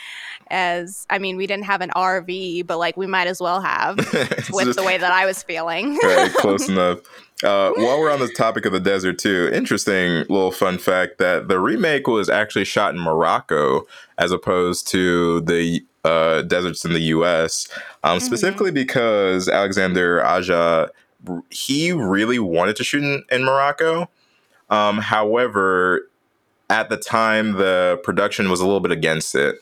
as, I mean, we didn't have an RV, but like we might as well have with just, the way that I was feeling. right, close enough. Uh, while we're on the topic of the desert, too, interesting little fun fact that the remake was actually shot in Morocco as opposed to the uh, deserts in the U.S. Um, mm-hmm. Specifically because Alexander Aja he really wanted to shoot in, in Morocco. Um, however, at the time, the production was a little bit against it,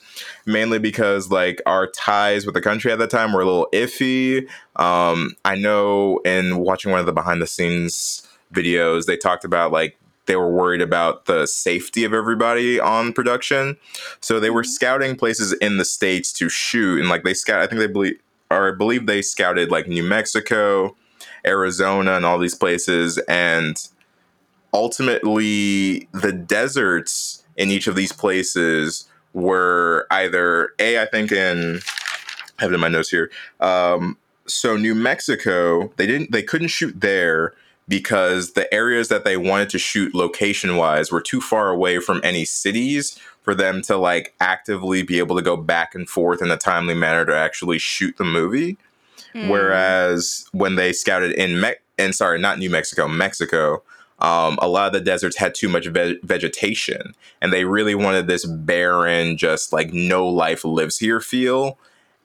mainly because like our ties with the country at that time were a little iffy. Um, I know in watching one of the behind the scenes videos, they talked about like they were worried about the safety of everybody on production. So they were mm-hmm. scouting places in the states to shoot, and like they scout. I think they believe, or I believe they scouted like New Mexico, Arizona, and all these places. And ultimately, the deserts in each of these places were either a. I think in I have it in my notes here. Um, so New Mexico, they didn't, they couldn't shoot there because the areas that they wanted to shoot location wise were too far away from any cities for them to like actively be able to go back and forth in a timely manner to actually shoot the movie. Mm. Whereas when they scouted in Me- and sorry, not New Mexico, Mexico, um, a lot of the deserts had too much ve- vegetation, and they really wanted this barren, just like no life lives here feel,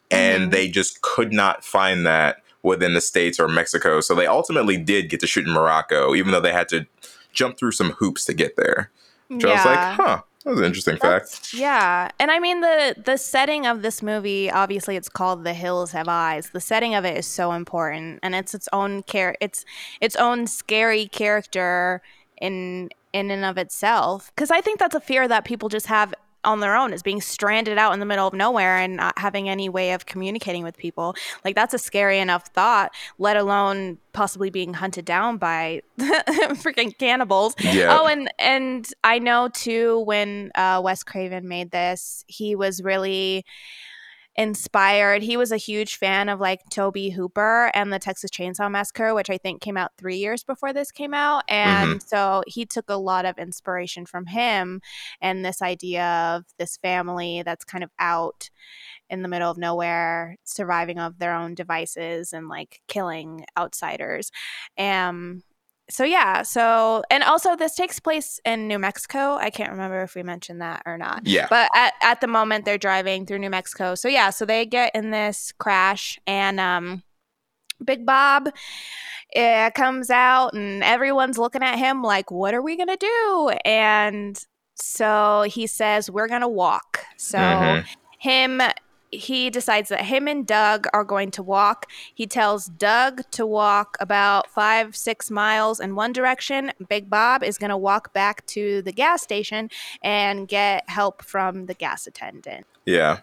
and mm. they just could not find that within the states or Mexico. So they ultimately did get to shoot in Morocco, even though they had to jump through some hoops to get there. Which yeah. I was like, huh, that was an interesting That's, fact. Yeah, and I mean the the setting of this movie. Obviously, it's called "The Hills Have Eyes." The setting of it is so important, and it's its own care. It's its own scary character in in and of itself. Because I think that's a fear that people just have on their own is being stranded out in the middle of nowhere and not having any way of communicating with people. Like that's a scary enough thought, let alone possibly being hunted down by freaking cannibals. Yeah. Oh, and and I know too when uh, Wes Craven made this, he was really inspired. He was a huge fan of like Tobe Hooper and the Texas Chainsaw Massacre, which I think came out three years before this came out. And mm-hmm. so he took a lot of inspiration from him and this idea of this family that's kind of out in the middle of nowhere, surviving of their own devices and like killing outsiders. Um, so yeah, so and also this takes place in New Mexico. I can't remember if we mentioned that or not. Yeah. But at, at the moment they're driving through New Mexico. So yeah, so they get in this crash and um Big Bob uh, comes out and everyone's looking at him like, what are we gonna do? And so he says, we're gonna walk. So mm-hmm. him he decides that him and Doug are going to walk. He tells Doug to walk about five, six miles in one direction. Big Bob is going to walk back to the gas station and get help from the gas attendant. Yeah.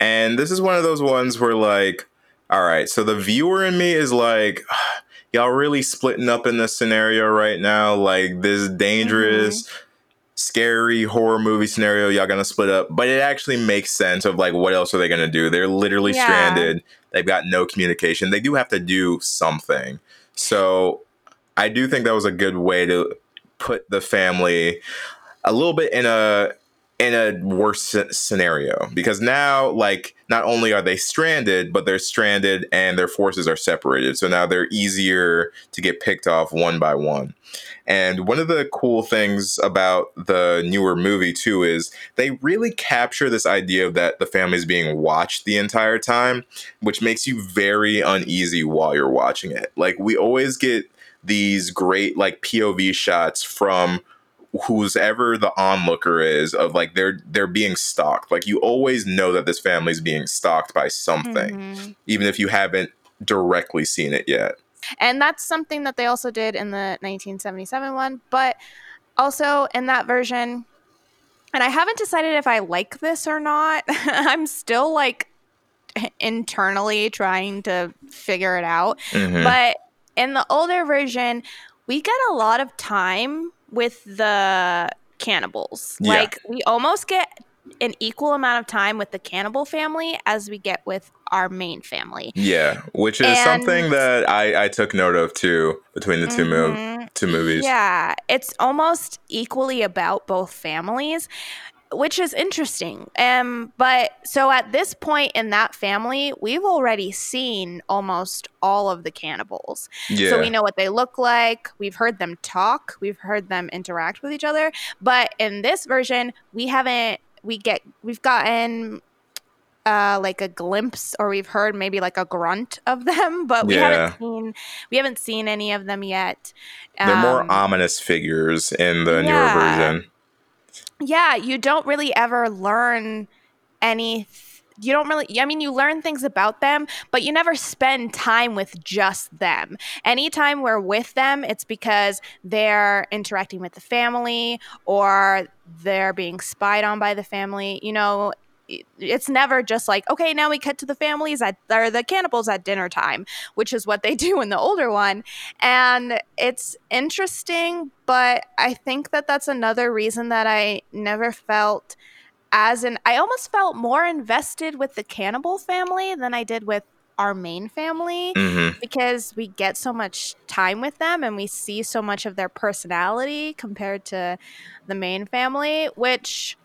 And this is one of those ones where, like, all right, so the viewer in me is like, y'all really splitting up in this scenario right now. Like, this dangerous. Mm-hmm scary horror movie scenario y'all gonna split up but it actually makes sense of like what else are they gonna do? They're literally yeah. stranded. They've got no communication. They do have to do something. So i do think that was a good way to put the family a little bit in a in a worse scenario. Because now like not only are they stranded but they're stranded and their forces are separated. So now they're easier to get picked off one by one. And one of the cool things about the newer movie too is they really capture this idea that the family is being watched the entire time which makes you very uneasy while you're watching it. Like we always get these great like pov shots from who's ever the onlooker is of like they're they're being stalked like you always know that this family's being stalked by something mm-hmm. even if you haven't directly seen it yet and that's something that they also did in the 1977 one but also in that version and i haven't decided if i like this or not i'm still like internally trying to figure it out mm-hmm. but in the older version we get a lot of time with the cannibals. Yeah. Like we almost get an equal amount of time with the cannibal family as we get with our main family. Yeah, which is and, something that I, I took note of too between the 2 mm-hmm. two movies. Yeah, it's almost equally about both families which is interesting. Um, but so at this point in that family, we've already seen almost all of the cannibals. Yeah. So we know what they look like. We've heard them talk. We've heard them interact with each other. But in this version, we haven't. We get. We've gotten. Uh, like a glimpse, or we've heard maybe like a grunt of them, but we yeah. haven't seen we haven't seen any of them yet. They're more um, ominous figures in the yeah. newer version yeah, you don't really ever learn any you don't really i mean you learn things about them but you never spend time with just them. Anytime we're with them it's because they're interacting with the family or they're being spied on by the family you know it's never just like okay now we cut to the families at or the cannibals at dinner time which is what they do in the older one and it's interesting but i think that that's another reason that i never felt as an i almost felt more invested with the cannibal family than i did with our main family mm-hmm. because we get so much time with them and we see so much of their personality compared to the main family which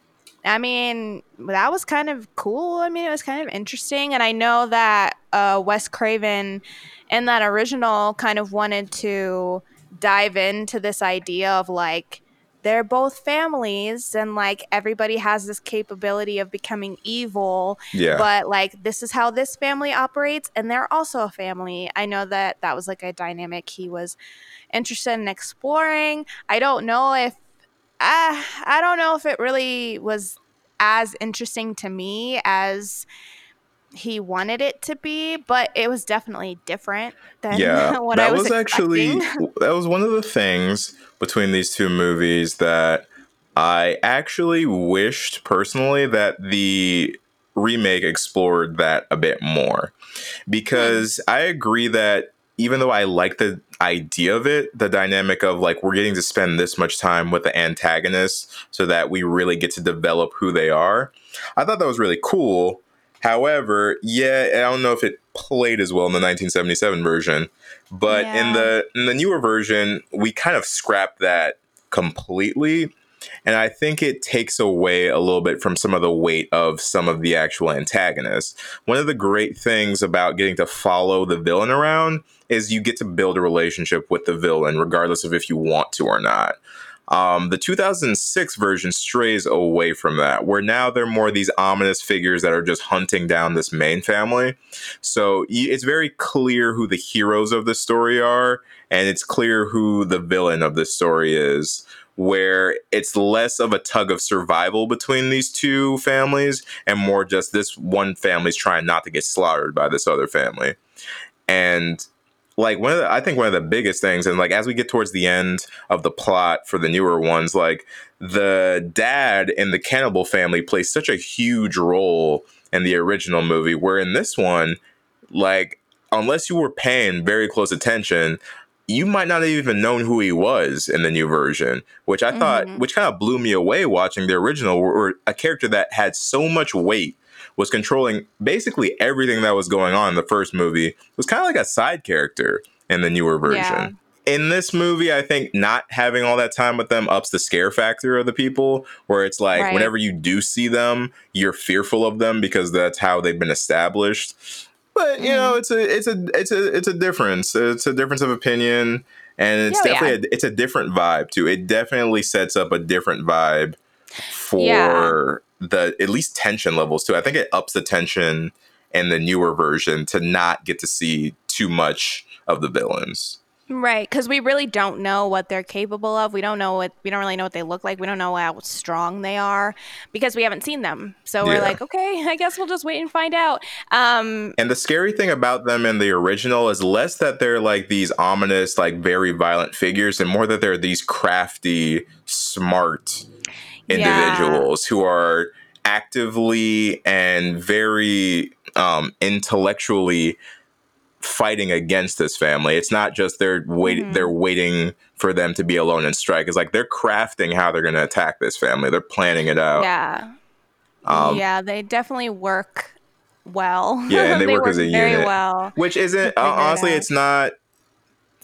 I mean, that was kind of cool. I mean, it was kind of interesting. And I know that uh, Wes Craven in that original kind of wanted to dive into this idea of like, they're both families and like everybody has this capability of becoming evil yeah but like this is how this family operates and they're also a family i know that that was like a dynamic he was interested in exploring i don't know if uh, I don't know if it really was as interesting to me as he wanted it to be, but it was definitely different than yeah, what I was, expecting. Yeah, that was actually that was one of the things between these two movies that I actually wished personally that the remake explored that a bit more because I agree that even though I like the idea of it, the dynamic of like we're getting to spend this much time with the antagonists so that we really get to develop who they are. I thought that was really cool. However, yeah, I don't know if it played as well in the 1977 version, but yeah. in the in the newer version, we kind of scrapped that completely and I think it takes away a little bit from some of the weight of some of the actual antagonists. One of the great things about getting to follow the villain around is you get to build a relationship with the villain, regardless of if you want to or not. Um, the 2006 version strays away from that, where now they're more these ominous figures that are just hunting down this main family. So it's very clear who the heroes of the story are, and it's clear who the villain of the story is where it's less of a tug of survival between these two families and more just this one family's trying not to get slaughtered by this other family. And like one of the, I think one of the biggest things, and like as we get towards the end of the plot for the newer ones, like the dad in the cannibal family plays such a huge role in the original movie, where in this one, like unless you were paying very close attention, you might not have even known who he was in the new version, which I mm-hmm. thought, which kind of blew me away watching the original, or a character that had so much weight was controlling basically everything that was going on in the first movie was kind of like a side character in the newer version. Yeah. In this movie, I think not having all that time with them ups the scare factor of the people, where it's like right. whenever you do see them, you're fearful of them because that's how they've been established. But you know, mm-hmm. it's a it's a it's a it's a difference. It's a difference of opinion, and it's oh, definitely yeah. a, it's a different vibe too. It definitely sets up a different vibe for yeah the at least tension levels too. I think it ups the tension in the newer version to not get to see too much of the villains. Right, because we really don't know what they're capable of. We don't know what we don't really know what they look like. We don't know how strong they are because we haven't seen them. So we're like, okay, I guess we'll just wait and find out. Um, and the scary thing about them in the original is less that they're like these ominous, like very violent figures, and more that they're these crafty, smart individuals yeah. who are actively and very um, intellectually fighting against this family. It's not just they're waiting mm-hmm. they're waiting for them to be alone and strike. It's like they're crafting how they're going to attack this family. They're planning it out. Yeah. Um, yeah, they definitely work well. Yeah, and they, they work, work, as a very unit, well. Which isn't uh, honestly, it it's not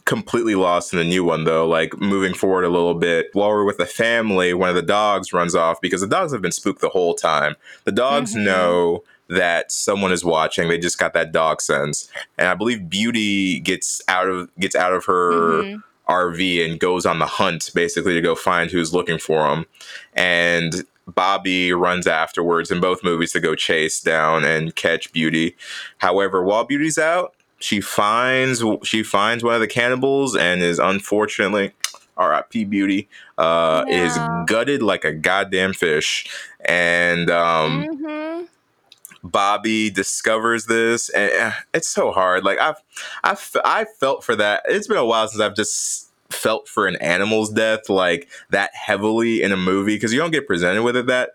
completely lost in the new one though. Like moving forward a little bit, while we're with the family, one of the dogs runs off because the dogs have been spooked the whole time. The dogs mm-hmm. know that someone is watching. They just got that dog sense, and I believe Beauty gets out of gets out of her. Mm-hmm. RV and goes on the hunt basically to go find who's looking for him. And Bobby runs afterwards in both movies to go chase down and catch Beauty. However, while Beauty's out, she finds she finds one of the cannibals and is unfortunately R.I.P. Beauty uh, yeah. is gutted like a goddamn fish, and um, mm-hmm. Bobby discovers this, and eh, it's so hard. Like I've, I've, I felt for that. It's been a while since I've just felt for an animal's death like that heavily in a movie because you don't get presented with it that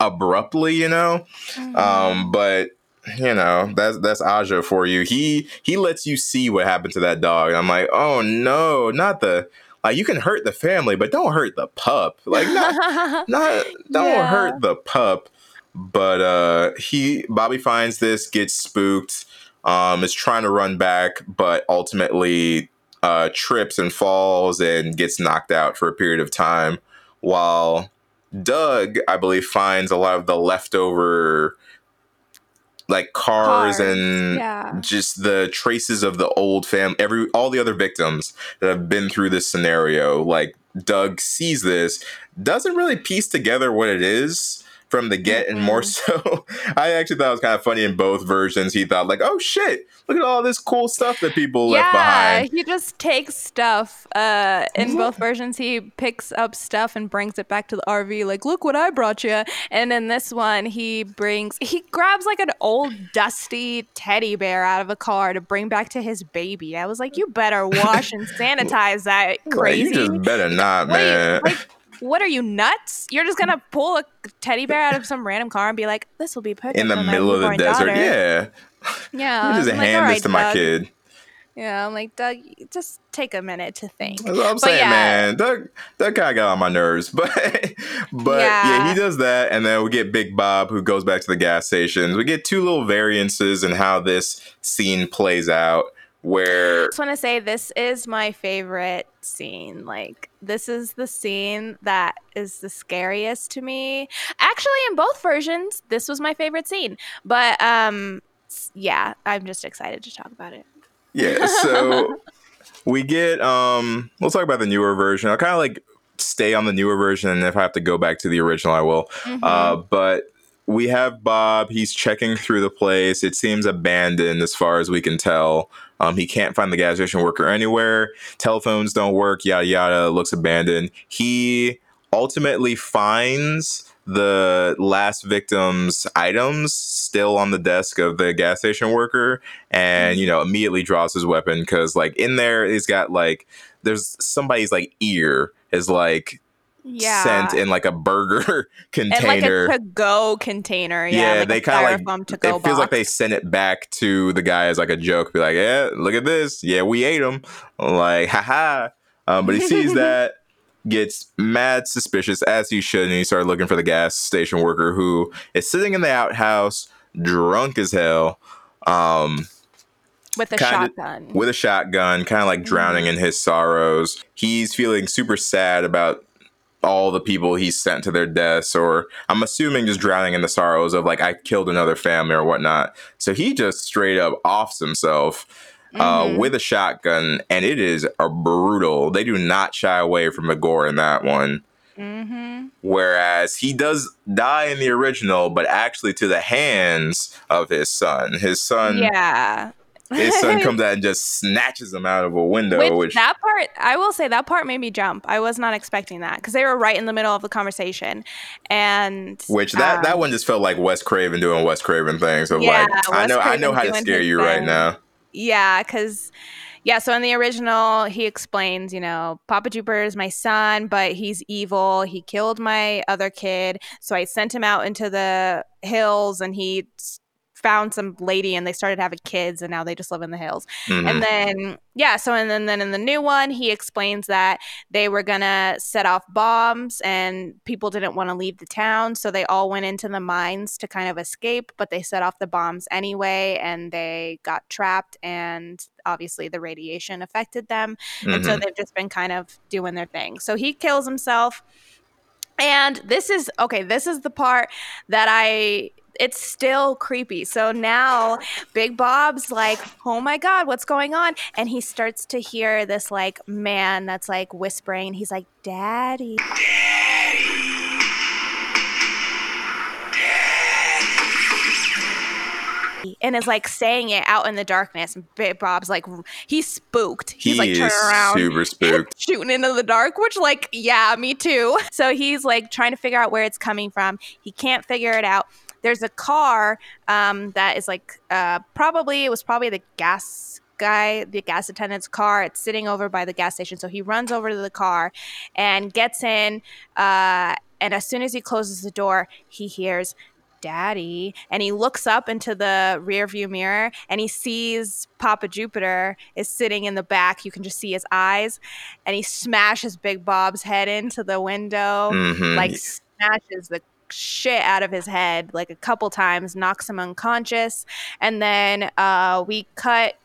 abruptly, you know. Mm-hmm. Um, but you know that's that's Aja for you. He he lets you see what happened to that dog. And I'm like, oh no, not the like you can hurt the family, but don't hurt the pup. Like not not don't yeah. hurt the pup. But uh he Bobby finds this, gets spooked, um, is trying to run back, but ultimately uh trips and falls and gets knocked out for a period of time while Doug, I believe, finds a lot of the leftover like cars, cars. and yeah. just the traces of the old family every all the other victims that have been through this scenario like doug sees this doesn't really piece together what it is from the get, mm-hmm. and more so, I actually thought it was kind of funny in both versions. He thought like, "Oh shit, look at all this cool stuff that people yeah, left behind." he just takes stuff. Uh, in both versions, he picks up stuff and brings it back to the RV. Like, look what I brought you. And in this one, he brings he grabs like an old dusty teddy bear out of a car to bring back to his baby. I was like, you better wash and sanitize that crazy. Like, you just better not, man. Like, what are you nuts? You're just gonna pull a teddy bear out of some random car and be like, "This will be perfect in the middle of the desert." Daughter. Yeah, yeah. just like, hand this to my Doug. kid. Yeah, I'm like Doug. Just take a minute to think. That's what I'm but saying, yeah. man. Doug, Doug kind of got on my nerves, but but yeah. yeah, he does that, and then we get Big Bob who goes back to the gas stations. We get two little variances in how this scene plays out where I just want to say this is my favorite scene. Like this is the scene that is the scariest to me. Actually, in both versions, this was my favorite scene. But um yeah, I'm just excited to talk about it. Yeah, so we get um we'll talk about the newer version. I'll kind of like stay on the newer version and if I have to go back to the original I will. Mm-hmm. Uh but we have Bob. He's checking through the place. It seems abandoned as far as we can tell. Um, he can't find the gas station worker anywhere. Telephones don't work. Yada yada. Looks abandoned. He ultimately finds the last victim's items still on the desk of the gas station worker and you know immediately draws his weapon because like in there he's got like there's somebody's like ear is like Yeah. sent in like a burger and like container. a to-go container. Yeah, Yeah, like they kinda, like- styrofoam to-go it feels like they sent it back to the guy as like a joke be like yeah look at this. Yeah we ate him like haha um, but he sees that gets mad suspicious as he should and he started looking for the gas station worker who is sitting in the outhouse drunk as hell um, with a shotgun. with a shotgun kind of like drowning in his sorrows. He's feeling super sad about all the people he sent to their deaths or i'm assuming just drowning in the sorrows of like i killed another family or whatnot so he just straight up offs himself uh, Mhm. with a shotgun and it is a brutal they do not shy away from the gore in that one mm-hmm. whereas he does die in the original but actually to the hands of his son his son Yeah. His son comes out and just snatches him out of a window, Which, which, that part, I will say that part made me jump. I was not expecting that because they were right in the middle of the conversation, and which that that um, one just felt like Wes Craven doing Wes Craven things of Yeah, like I Wes know I know how to scare you right now. Yeah, because yeah, so in the original, he explains, you know, Papa Jupiter is my son, but he's evil. He killed my other kid, so I sent him out into the hills, and he found some lady, and they started having kids, and now they just live in the hills. Mhm. And then yeah, so and then then in the new one, he explains that they were gonna set off bombs and people didn't want to leave the town, so they all went into the mines to kind of escape, but they set off the bombs anyway and they got trapped and obviously the radiation affected them. And so Mhm. they've just been kind of doing their thing. So he kills himself. And this is okay, this is the part that I it's still creepy. So now Big Bob's like, "Oh my god, what's going on?" And he starts to hear this like man that's like whispering he's like, "Daddy." Daddy. And is like saying it out in the darkness. And Bob's like, he's spooked. He's he like turning around super spooked. shooting into the dark, which, like, yeah, me too. So he's like trying to figure out where it's coming from. He can't figure it out. There's a car um, that is like uh, probably, it was probably the gas guy, the gas attendant's car. It's sitting over by the gas station. So he runs over to the car and gets in. Uh, and as soon as he closes the door, he hears, Daddy. And he looks up into the rear view mirror and he sees Papa Jupiter is sitting in the back. You can just see his eyes. And he smashes Big Bob's head into the window, Mhm. like smashes the shit out of his head like a couple times, knocks him unconscious. And then uh, we cut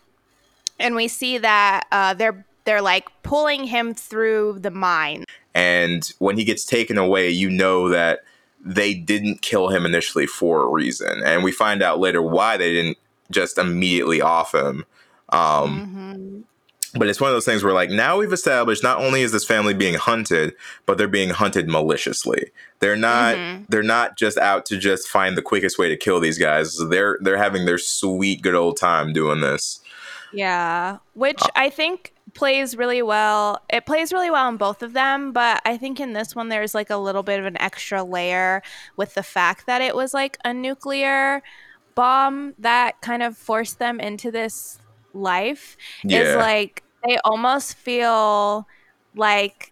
and we see that uh, they're they're like pulling him through the mine. and when he gets taken away, you know that they didn't kill him initially for a reason, and we find out later why they didn't just immediately off him. Um, Mhm. But it's one of those things where, like, now we've established not only is this family being hunted, but they're being hunted maliciously. They're not. Mhm. They're not just out to just find the quickest way to kill these guys. They're they're having their sweet good old time doing this. Yeah, which Uh, I think plays really well. It plays really well in both of them, but I think in this one there's like a little bit of an extra layer with the fact that it was like a nuclear bomb that kind of forced them into this life. Is like they almost feel like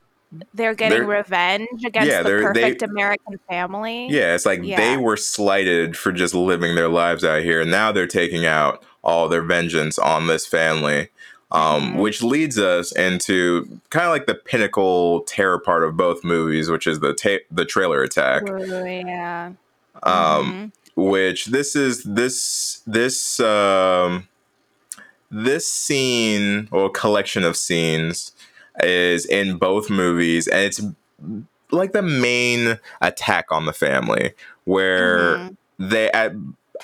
they're getting They're- revenge against Yeah, the they're- they- perfect American family. Yeah, it's like Yeah. they were slighted for just living their lives out here. and Now they're taking out all their vengeance on this family. Um, Mhm. Which leads us into kind of like the pinnacle terror part of both movies, which is the ta- the trailer attack. Ooh, yeah. Um, Mhm. which this is this this um this scene or collection of scenes is in both movies and it's like the main attack on the family where Mhm. they at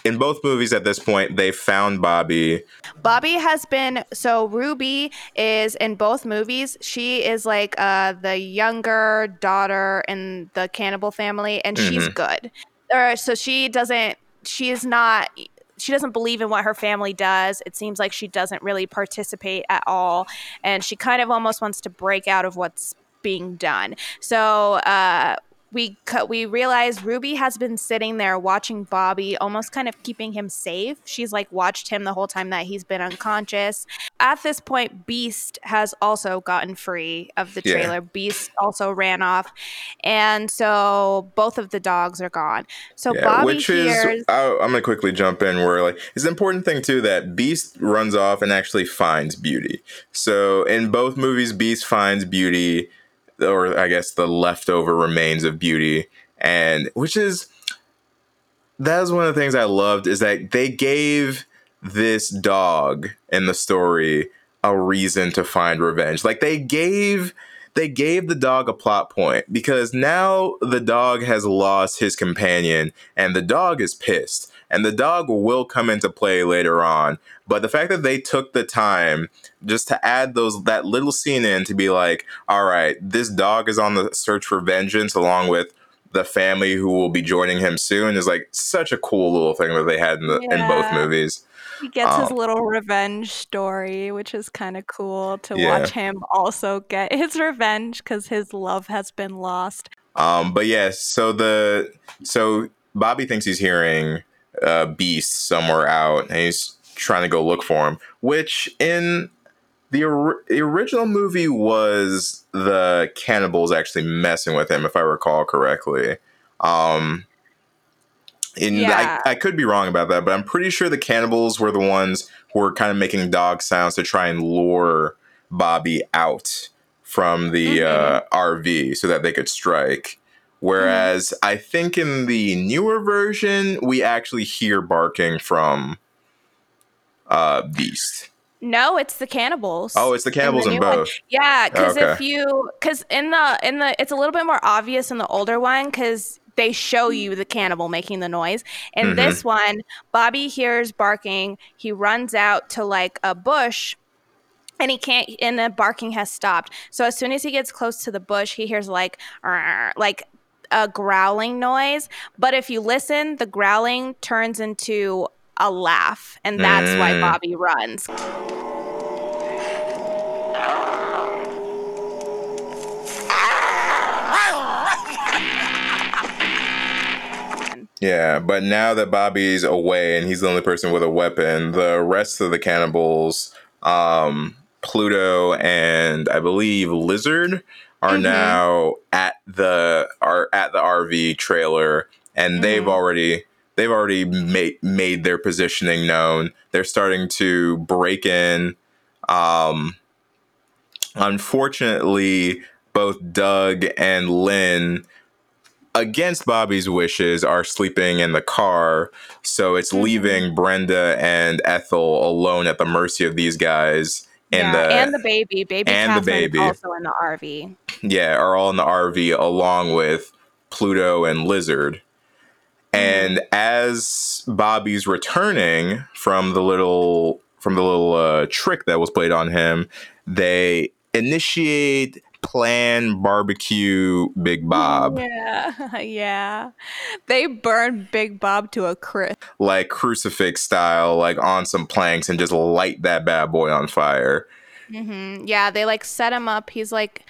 in both movies at this point they found Bobby Bobby has been so Ruby is in both movies. She is like uh the younger daughter in the cannibal family and she's Mhm. good. or so she doesn't. She is not. She doesn't believe in what her family does. It seems like she doesn't really participate at all, and she kind of almost wants to break out of what's being done. So uh, we we realize Ruby has been sitting there watching Bobby, almost kind of keeping him safe. She's like watched him the whole time that he's been unconscious. At this point, Beast has also gotten free of the trailer. Yeah. Beast also ran off, and so both of the dogs are gone. So yeah, Bobby which hears, is I, I'm gonna quickly jump in where like it's an important thing too that Beast runs off and actually finds Beauty. So in both movies, Beast finds Beauty or I guess the leftover remains of beauty, and which is that is one of the things I loved is that they gave this dog in the story a reason to find revenge. Like they gave they gave the dog a plot point because now the dog has lost his companion and the dog is pissed and the dog will come into play later on but the fact that they took the time just to add those that little scene in to be like all right this dog is on the search for vengeance along with the family who will be joining him soon is like such a cool little thing that they had in, the, yeah. in both movies he gets um, his little revenge story, which is kind of cool to yeah. watch him also get his revenge because his love has been lost. Um, but yes, yeah, so the so Bobby thinks he's hearing uh, Beast somewhere out, and he's trying to go look for him. Which in the, or- the original movie was the cannibals actually messing with him, if I recall correctly. Um, and yeah. I, I could be wrong about that, but I'm pretty sure the cannibals were the ones who were kind of making dog sounds to try and lure Bobby out from the mm-hmm. uh, RV so that they could strike. Whereas mm-hmm. I think in the newer version, we actually hear barking from uh, Beast. No, it's the cannibals. Oh, it's the cannibals in, the in both. One. Yeah, because okay. if you because in the in the it's a little bit more obvious in the older one because they show you the cannibal making the noise. In mm-hmm. this one, Bobby hears barking. He runs out to like a bush and he can't and the barking has stopped so as soon as he gets close to the bush he hears like like a growling noise but if you listen the growling turns into a laugh and that's mm. why bobby runs Yeah, but now that Bobby's away and he's the only person with a weapon, the rest of the cannibals, um, Pluto and I believe Lizard, are mm-hmm. now at the are at the RV trailer, and mm-hmm. they've already they've already made made their positioning known. They're starting to break in. Um, unfortunately, both Doug and Lynn against Bobby's wishes, are sleeping in the car. So it's mm-hmm. leaving Brenda and Ethel alone at the mercy of these guys. And, yeah, the, and the baby, baby, and Catherine's the baby, also in the RV. Yeah, are all in the RV along with Pluto and Lizard. And as Bobby's returning from the little from the little uh, trick that was played on him, they initiate plan barbecue Big Bob. Yeah, yeah. They burn Big Bob to a crisp. Like crucifix style, like on some planks and just light that bad boy on fire. Mm-hmm. Yeah, they like set him up. He's like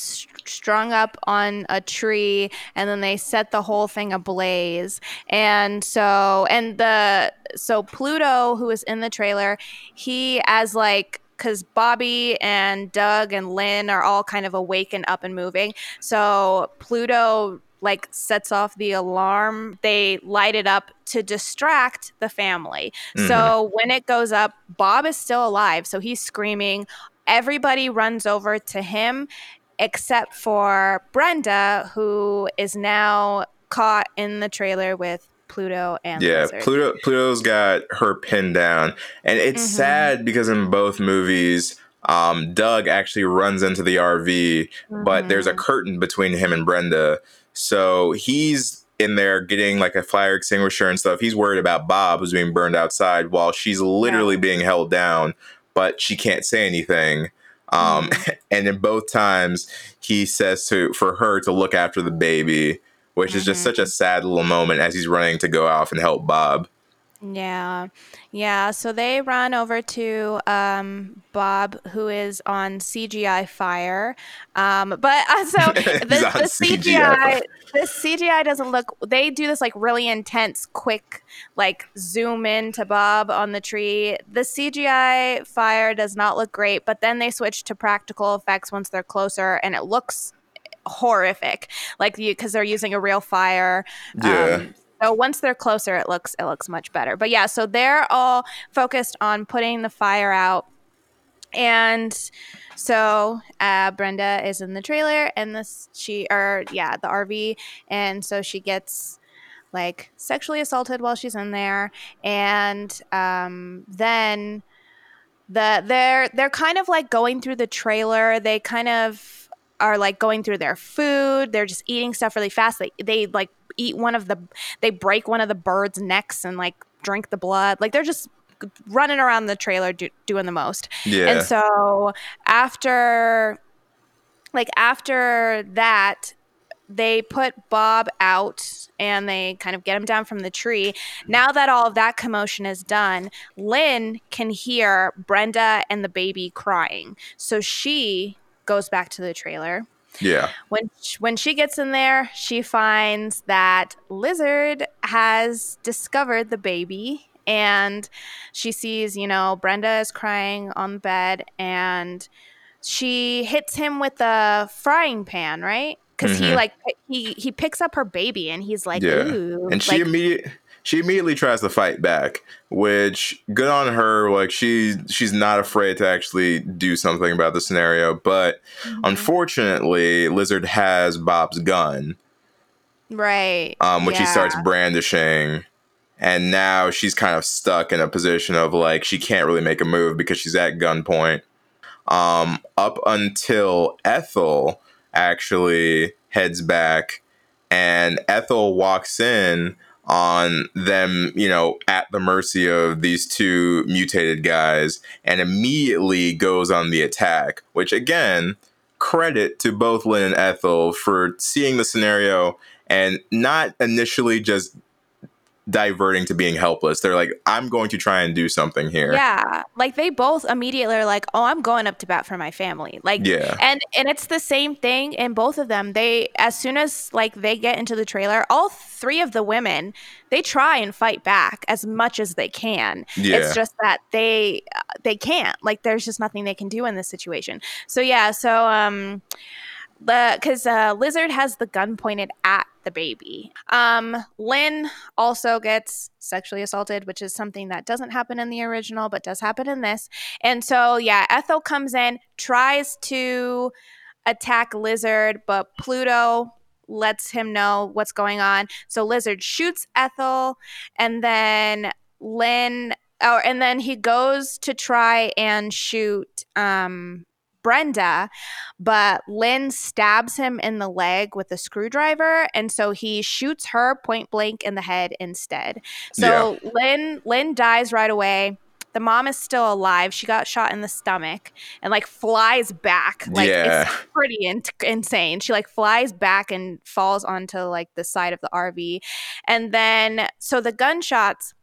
strung up on a tree and then they set the whole thing ablaze and so and the so pluto who was in the trailer he as like because Bobby and Doug and Lynn are all kind of awake and up and moving. So Pluto like sets off the alarm. They light it up to distract the family. Mm-hmm. So when it goes up, Bob is still alive. So he's screaming. Everybody runs over to him except for Brenda, who is now caught in the trailer with Pluto and yeah, Lizard. Pluto Pluto's got her pinned down, and it's mm-hmm. sad because in both movies, um, Doug actually runs into the RV, mm-hmm. but there's a mm-hmm. curtain between him and Brenda, so he's in there getting like a fire extinguisher and stuff. He's worried about Bob who's being burned outside while she's literally yeah. being held down, but she can't say anything. Um, mm-hmm. and in both times, he says to for her to look after the baby which is just such a sad little moment as he's running to go off and help Bob. Yeah. Yeah. So they run over to um, Bob, who is on CGI fire. Um, but uh, so the, the CGI, the CGI doesn't look, they do this like really intense, quick, like zoom in to Bob on the tree. The CGI fire does not look great, but then they switch to practical effects once they're closer and it looks horrific like because they're using a real fire yeah. um, so once they're closer, it looks it looks much better. But yeah, so they're all focused on putting the fire out, and so uh, Brenda is in the trailer, and this she or yeah the RV, and so she gets like sexually assaulted while she's in there, and um, then the they're they're kind of like going through the trailer. They kind of are like going through their food. They're just eating stuff really fast. They they like eat one of the they break one of the birds' necks and like drink the blood. Like they're just running around the trailer do, doing the most. Yeah. And so after like after that they put Bob out and they kind of get him down from the tree. Now that all of that commotion is done, Lynn can hear Brenda and the baby crying. So she goes back to the trailer yeah. When when she gets in there, she finds that Lizard has discovered the baby and she sees, you know, Brenda is crying on the bed and she hits him with a frying pan, right? because mm-hmm. he like he he picks up her baby and he's like, yeah, and she like, immediately she immediately tries to fight back, which good on her. Like she she's not afraid to actually do something about the scenario. But mm-hmm. unfortunately, Lizard has Bob's gun, right? Um, which yeah. he starts brandishing, and now she's kind of stuck in a position of like she can't really make a move because she's at gunpoint. Um, up until Ethel actually heads back, and Ethel walks in on them, you know, at the mercy of these two mutated guys and immediately goes on the attack, which again, credit to both Lynn and Ethel for seeing the scenario and not initially just diverting to being helpless. They're like, I'm going to try and do something here. Yeah. Like they both immediately are like, oh, I'm going up to bat for my family. Like, yeah. And, and it's the same thing in both of them. They, as soon as like they get into the trailer, all three of the women, they try and fight back as much as they can. Yeah. It's just that they, they can't. Like, there's just nothing they can do in this situation. So, yeah. So, um, the because uh, Lizard has the gun pointed at the baby. Um, Lynn also gets sexually assaulted, which is something that doesn't happen in the original, but does happen in this. And so, yeah, Ethel comes in, tries to attack Lizard, but Pluto lets him know what's going on. So Lizard shoots Ethel, and then Lynn. Oh, and then he goes to try and shoot um, Brenda, but Lynn stabs him in the leg with a screwdriver, and so he shoots her point blank in the head instead. So yeah. Lynn Lynn dies right away. The mom is still alive. She got shot in the stomach and like flies back. Like yeah. it's pretty in- insane. She like flies back and falls onto like the side of the RV. And then so the gunshots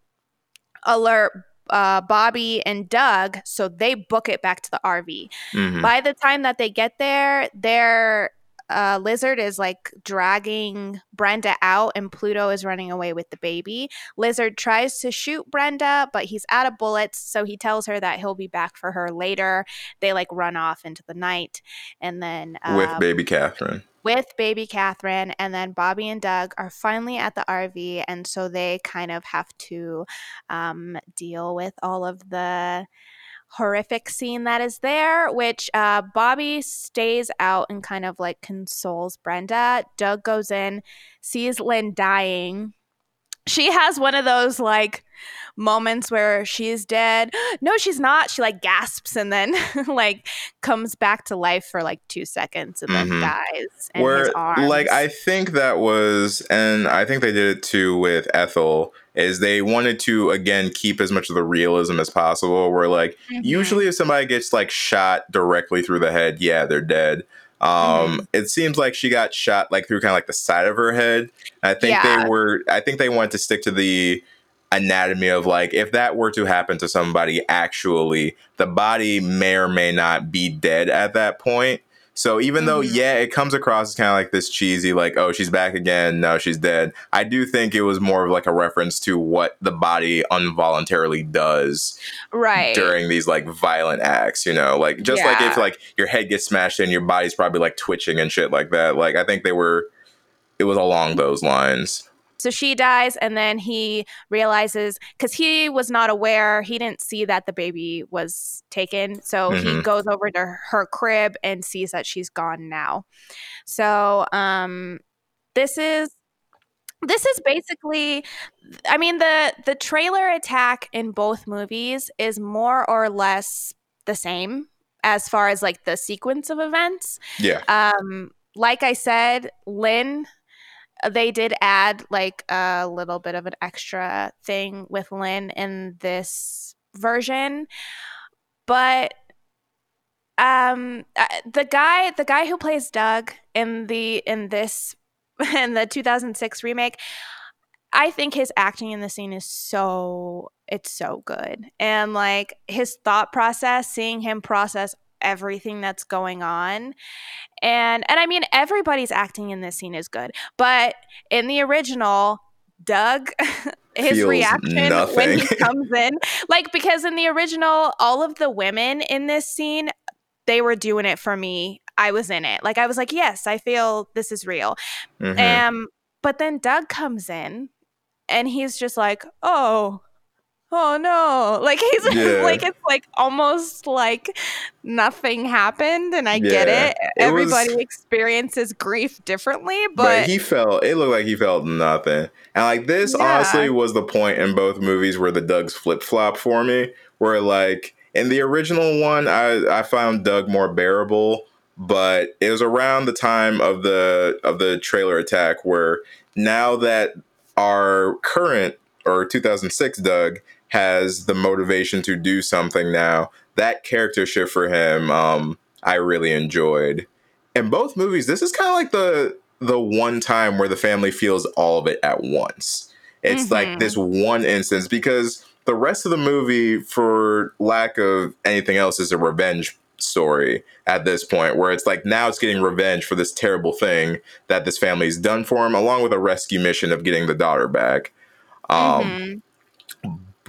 alert uh, Bobby and Doug, so they book it back to the RV. Mm-hmm. By the time that they get there, their uh, Lizard is like dragging Brenda out, and Pluto is running away with the baby. Lizard tries to shoot Brenda, but he's out of bullets, so he tells her that he'll be back for her later. They like run off into the night, and then uh, with baby Catherine with baby Catherine, and then Bobby and Doug are finally at the RV, and so they kind of have to um, deal with all of the horrific scene that is there, which uh, Bobby stays out and kind of like consoles Brenda. Doug goes in, sees Lynn dying. She has one of those like moments where she's dead. No, she's not. She like gasps and then like comes back to life for like two seconds and mm-hmm. then dies. where like I think that was, and I think they did it too with Ethel. Is they wanted to again keep as much of the realism as possible. Where like mm-hmm. usually if somebody gets like shot directly through the head, yeah, they're dead. Um, mm-hmm. it seems like she got shot like through kind of like the side of her head. I think yeah. they were. I think they wanted to stick to the anatomy of like if that were to happen to somebody actually the body may or may not be dead at that point so even mm-hmm. though yeah it comes across as kind of like this cheesy like oh she's back again no she's dead i do think it was more of like a reference to what the body involuntarily does right during these like violent acts you know like just yeah. like if like your head gets smashed and your body's probably like twitching and shit like that like i think they were it was along those lines so she dies, and then he realizes because he was not aware, he didn't see that the baby was taken. So mm-hmm. he goes over to her crib and sees that she's gone now. So um, this is this is basically i mean the the trailer attack in both movies is more or less the same as far as like the sequence of events yeah um like i said lynn they did add like a little bit of an extra thing with Lynn in this version, but um uh, the guy the guy who plays Doug in the in this in the 2006 remake I think his acting in the scene is so it's so good. And like his thought process, seeing him process everything that's going on and and i mean everybody's acting in this scene is good but in the original doug his Feels reaction nothing. when he comes in like because in the original all of the women in this scene they were doing it for me i was in it like i was like yes i feel this is real mm-hmm. um but then doug comes in and he's just like oh oh no like he's yeah. like it's like almost like nothing happened and i yeah. get it, it everybody was, experiences grief differently but, but, he felt it looked like he felt nothing and like this yeah. honestly was the point in both movies where the dougs flip-flop for me where like in the original one i i found doug more bearable but it was around the time of the of the trailer attack where now that our current or 2006 Doug has the motivation to do something now. That character shift for him, um, I really enjoyed. In both movies, this is kind of like the the one time where the family feels all of it at once. It's mm-hmm. like this one instance because the rest of the movie, for lack of anything else, is a revenge story at this point where it's like now it's getting revenge for this terrible thing that this family's done for him along with a rescue mission of getting the daughter back um, mm-hmm.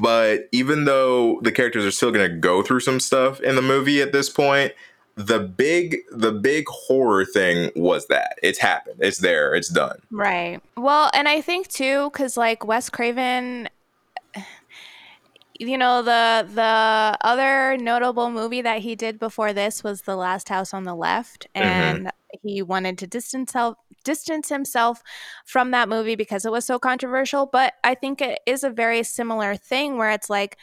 But even though the characters are still going to go through some stuff in the movie at this point, the big the big horror thing was that it's happened. It's there. It's done. Right. Well, and I think too cuz like Wes Craven you know the the other notable movie that he did before this was The Last House on the Left mm-hmm. and mm-hmm he wanted to distance himself distance himself from that movie because it was so controversial but i think it is a very similar thing where it's like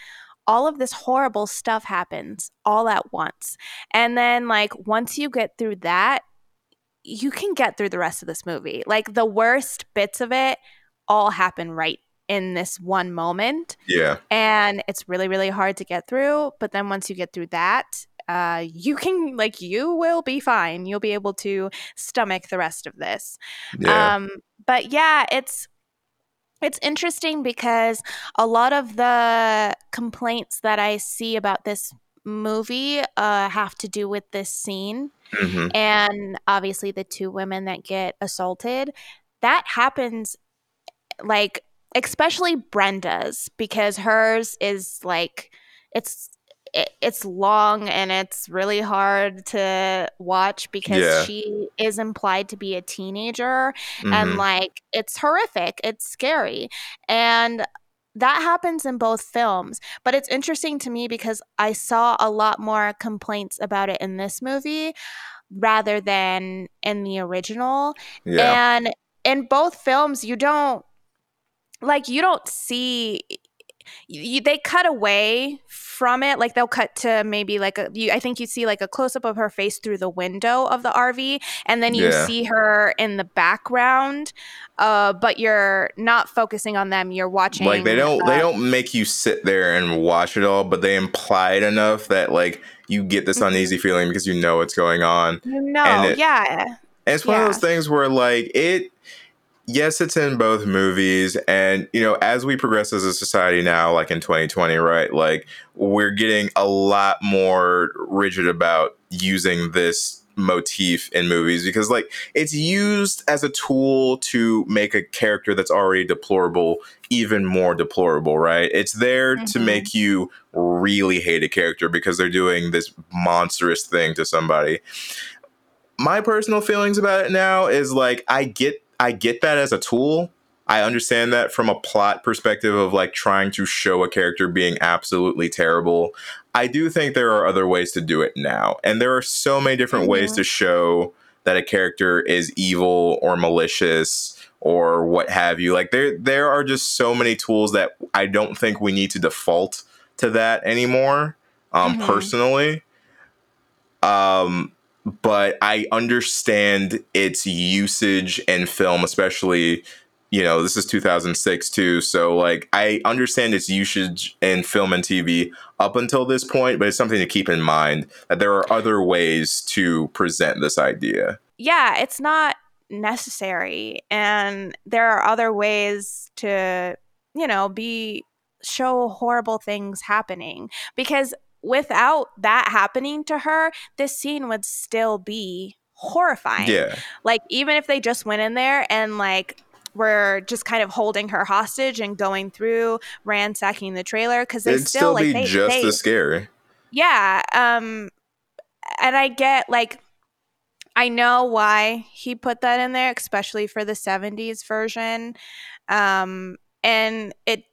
all of this horrible stuff happens all at once and then like once you get through that you can get through the rest of this movie like the worst bits of it all happen right in this one moment yeah and it's really really hard to get through but then once you get through that uh, you can like you will be fine. You'll be able to stomach the rest of this. Yeah. Um, but yeah, it's it's interesting because a lot of the complaints that I see about this movie uh, have to do with this scene. Mm-hmm. And obviously, the two women that get assaulted, that happens like, especially Brenda's, because hers is like, it's it, it's long and it's really hard to watch because yeah. she is implied to be a teenager mm-hmm. and like it's horrific it's scary and that happens in both films but it's interesting to me because i saw a lot more complaints about it in this movie rather than in the original yeah. and in both films you don't like you don't see you, they cut away from it like they'll cut to maybe like a you, i think you see like a close-up of her face through the window of the rv and then you yeah. see her in the background uh, but you're not focusing on them you're watching like they don't they don't make you sit there and watch it all but they imply it enough that like you get this mm-hmm. uneasy feeling because you know what's going on you know it, yeah and it's one yeah. of those things where like it yes, it's in both movies. And, you know, as we progress as a society now, like in 2020, right, like we're getting a lot more rigid about using this motif in movies because like it's used as a tool to make a character that's already deplorable even more deplorable right it's there mm-hmm. to make you really hate a character because they're doing this monstrous thing to somebody my personal feelings about it now is like I get I get that as a tool. I understand that from a plot perspective of like trying to show a character being absolutely terrible. I do think there are other ways to do it now. And there are so many different mm-hmm. ways to show that a character is evil or malicious or what have you. Like there there are just so many tools that I don't think we need to default to that anymore. Um mm-hmm. personally. Um but I understand its usage in film, especially, you know, this is 2006 too. So, like, I understand its usage in film and TV up until this point, but it's something to keep in mind that there are other ways to present this idea. Yeah, it's not necessary. And there are other ways to, you know, be show horrible things happening because without that happening to her, this scene would still be horrifying. Yeah. Like even if they just went in there and like were just kind of holding her hostage and going through ransacking the trailer because they It'd still, still like be they, just they, as scary. Yeah. Um and I get like I know why he put that in there, especially for the 70s version. Um and it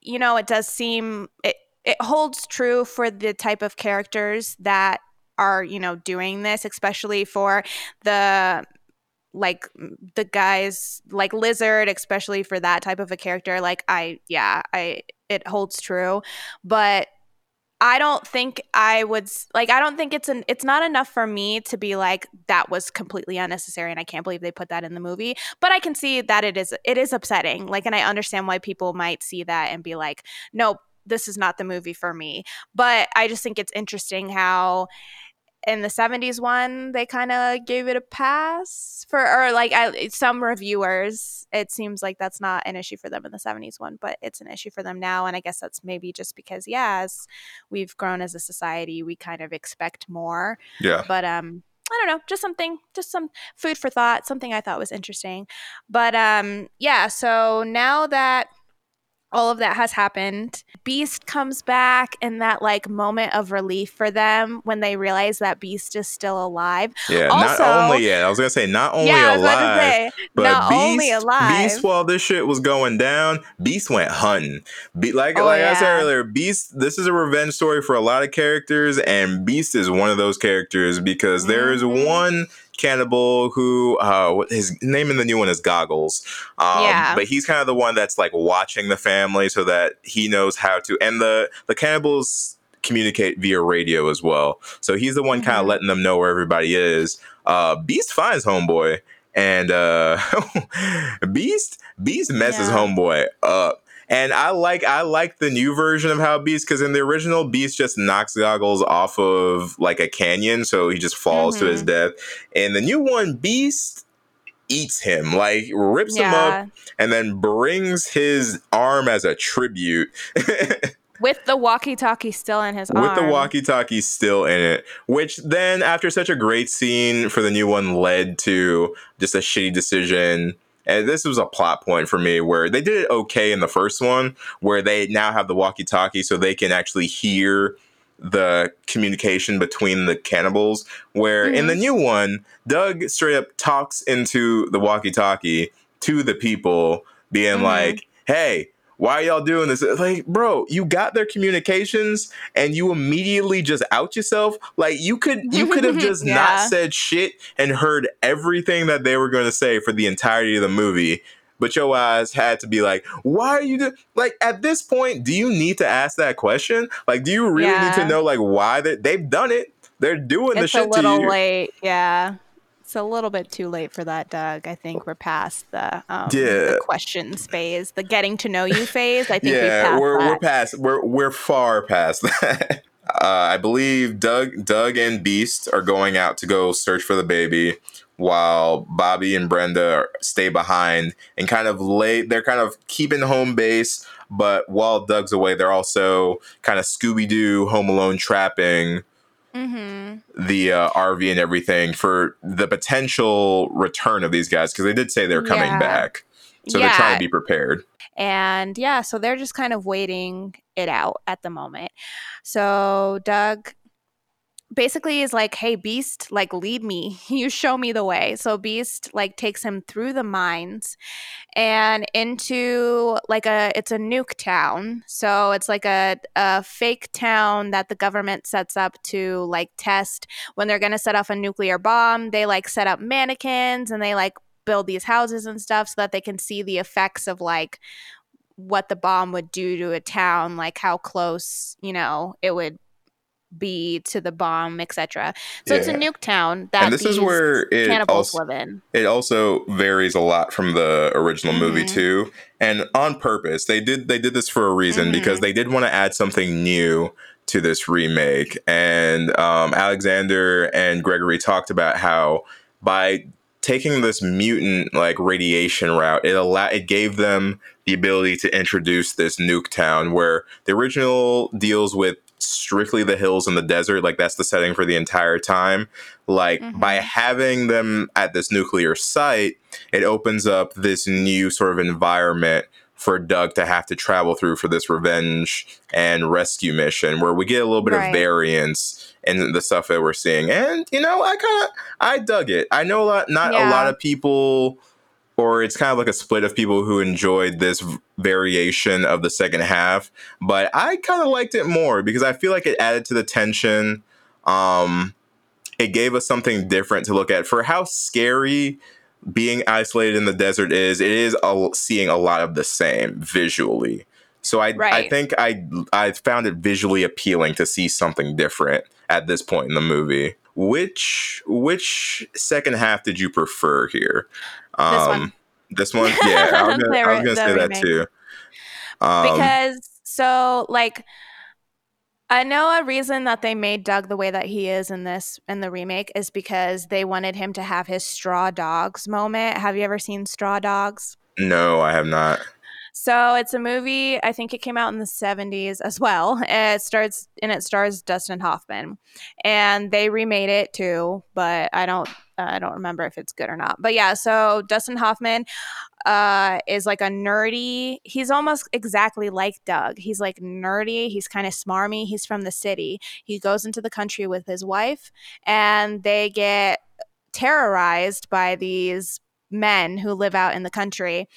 you know, it does seem it it holds true for the type of characters that are you know doing this especially for the like the guys like lizard especially for that type of a character. Like i yeah i it holds true. But I don't think I would like I don't think it's an it's not enough for me to be like that was completely unnecessary and I can't believe they put that in the movie. But I can see that it is it is upsetting. Like and I understand why people might see that and be like nope this is not the movie for me. But I just think it's interesting how in the 70s one they kind of gave it a pass for or like I, some reviewers it seems like that's not an issue for them in the 70s one but it's an issue for them now and i guess that's maybe just because yeah as we've grown as a society we kind of expect more yeah but um I don't know, just something, just some food for thought, something I thought was interesting. But um, yeah, so now that all of that has happened. Beast comes back and that like moment of relief for them when they realize that Beast is still alive. Yeah, also, not only yeah, I was gonna say not only yeah, alive, say, but not Beast, only alive. Beast while this shit was going down, Beast went hunting. Be- like oh, like yeah. I said earlier, Beast. This is a revenge story for a lot of characters, and Beast is one of those characters because mm-hmm. there is one cannibal who uh his name in the new one is goggles um yeah. but he's kind of the one that's like watching the family so that he knows how to and the the cannibals communicate via radio as well so he's the one mm-hmm. kind of letting them know where everybody is uh beast finds homeboy and uh beast beast messes yeah. homeboy up and I like I like the new version of how Beast because in the original Beast just knocks Goggles off of like a canyon, so he just falls mm-hmm. to his mm-hmm. death. And the new one, Beast eats him, like rips yeah. him up, and then brings his arm as a tribute. With the walkie-talkie still in his With arm. the walkie-talkie still in it, which then, after such a great scene for the new one, led to just a shitty decision and this was a plot point for me where they did it okay in the first one, where they now have the walkie talkie so they can actually hear the communication between the cannibals. Where mm-hmm. in the mm-hmm. new one, Doug straight up talks into the walkie talkie to the people, being mm-hmm. like, hey, why are y'all doing this? Like, bro, you got their communications and you immediately just out yourself. Like you could you could have just yeah. not said shit and heard everything that they were going to say for the entirety of the movie but your eyes had to be like, why are you do-? like at this point? Do you need to ask that question? Like, do you really yeah. need to know like why they they've done it? They're doing it's the shit to you. a little late, yeah. It's a little bit too late for that, Doug. I think we're past the, um, yeah. the questions phase, the getting to know you phase. I think yeah, we're that. we're past we're we're far past that. Uh, I believe Doug Doug and Beast are going out to go search for the baby, while Bobby and Brenda stay behind and kind of lay. They're kind of keeping home base, but while Doug's away, they're also kind of Scooby Doo Home Alone trapping mm-hmm. the uh, RV and everything for the potential return of these guys because they did say they're coming yeah. back. So yeah. they're trying to be prepared. And yeah, so they're just kind of waiting it out at the moment. So Doug basically is like, hey, Beast, like, lead me. You show me the way. So Beast, like, takes him through the mines and into, like, a, it's a nuke town. So it's like a, a fake town that the government sets up to, like, test when they're going to set off a nuclear bomb. They, like, set up mannequins and they, like, build these houses and stuff so that they can see the effects of, like, what the bomb would do to a town, like how close, you know, it would be to the bomb, etc. So yeah. it's a nuke town that and this is where it cannibals also, live in. It also varies a lot from the original mm-hmm. movie too, and on purpose. They did they did this for a reason mm-hmm. because they did want to add something new to this remake. And um, Alexander and Gregory talked about how by taking this mutant like radiation route, it allowed it gave them the ability to introduce this nuke town where the original deals with strictly the hills and the desert like that's the setting for the entire time like mm-hmm. by having them at this nuclear site it opens up this new sort of environment for Doug to have to travel through for this revenge and rescue mission where we get a little bit right. of variance in the stuff that we're seeing and you know I kind of I dug it I know a lot not yeah. a lot of people or it's kind of like a split of people who enjoyed this variation of the second half. But I kind of liked it more because I feel like it added to the tension. Um, it gave us something different to look at for how scary being isolated in the desert is. It is a, seeing a lot of the same visually. So I right. I think I I found it visually appealing to see something different at this point in the movie. Which which second half did you prefer here? Um, this one. This one, yeah, I was gonna, I was gonna say remake. that too. Um, because so like I know a reason that they made Doug the way that he is in this in the remake is because they wanted him to have his straw dogs moment. Have you ever seen Straw Dogs? No, I have not. So it's a movie. I think it came out in the 70s as well. It starts and it stars Dustin Hoffman, and they remade it too. But I don't, I don't remember if it's good or not. But yeah, so Dustin Hoffman uh, is like a nerdy. He's almost exactly like Doug. He's like nerdy. He's kind of smarmy. He's from the city. He goes into the country with his wife, and they get terrorized by these men who live out in the country.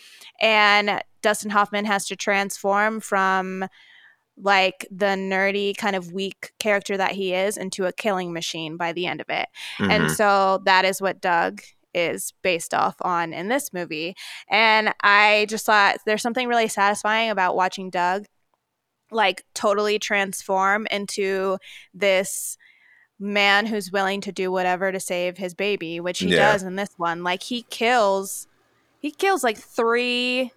And Dustin Hoffman has to transform from like the nerdy kind of weak character that he is into a killing machine by the end of it. Mm-hmm. And so that is what Doug is based off on in this movie. And I just thought there's something really satisfying about watching Doug like totally transform into this man who's willing to do whatever to save his baby, which he yeah. does in this one. Like he kills he kills like three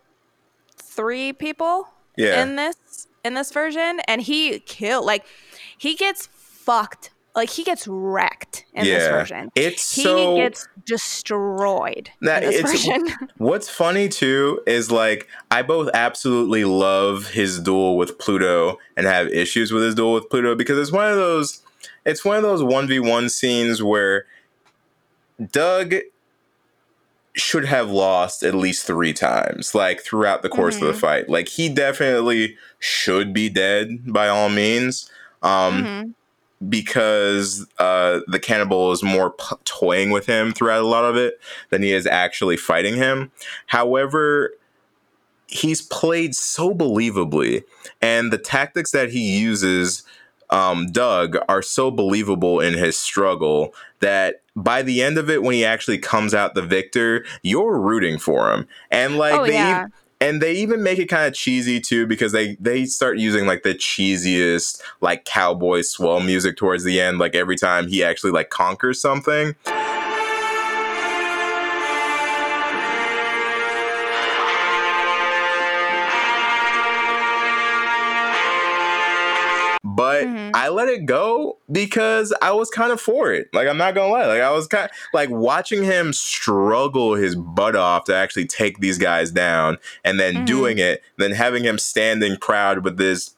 three people yeah. in this in this version and he killed like he gets fucked like he gets wrecked in yeah. this version. It's he so, gets destroyed that, in this version. what's funny too is like I both absolutely love his duel with Pluto and have issues with his duel with Pluto because it's one of those it's one of those 1v1 scenes where Doug should have lost at least three times, like throughout the course mm-hmm. of the mm-hmm. fight. Like he definitely should be dead by all means. Um, mm-hmm. Because uh, the cannibal is more p- toying with him throughout a lot of it than he is actually fighting him. However, he's played so believably, and the tactics that he uses um, Doug are so believable in his struggle that by the end of it, when he actually comes out the victor, you're rooting for him. And like Oh, they yeah. and they even make it kind of cheesy too because they they start using like the cheesiest like cowboy swell music towards the end like every time he actually like conquers something I let it go because I was kind of for it. Like I'm not gonna lie, like I was kind of, like watching him struggle his butt off to actually take these guys down, and then Mhm. doing it, then having him standing proud with this,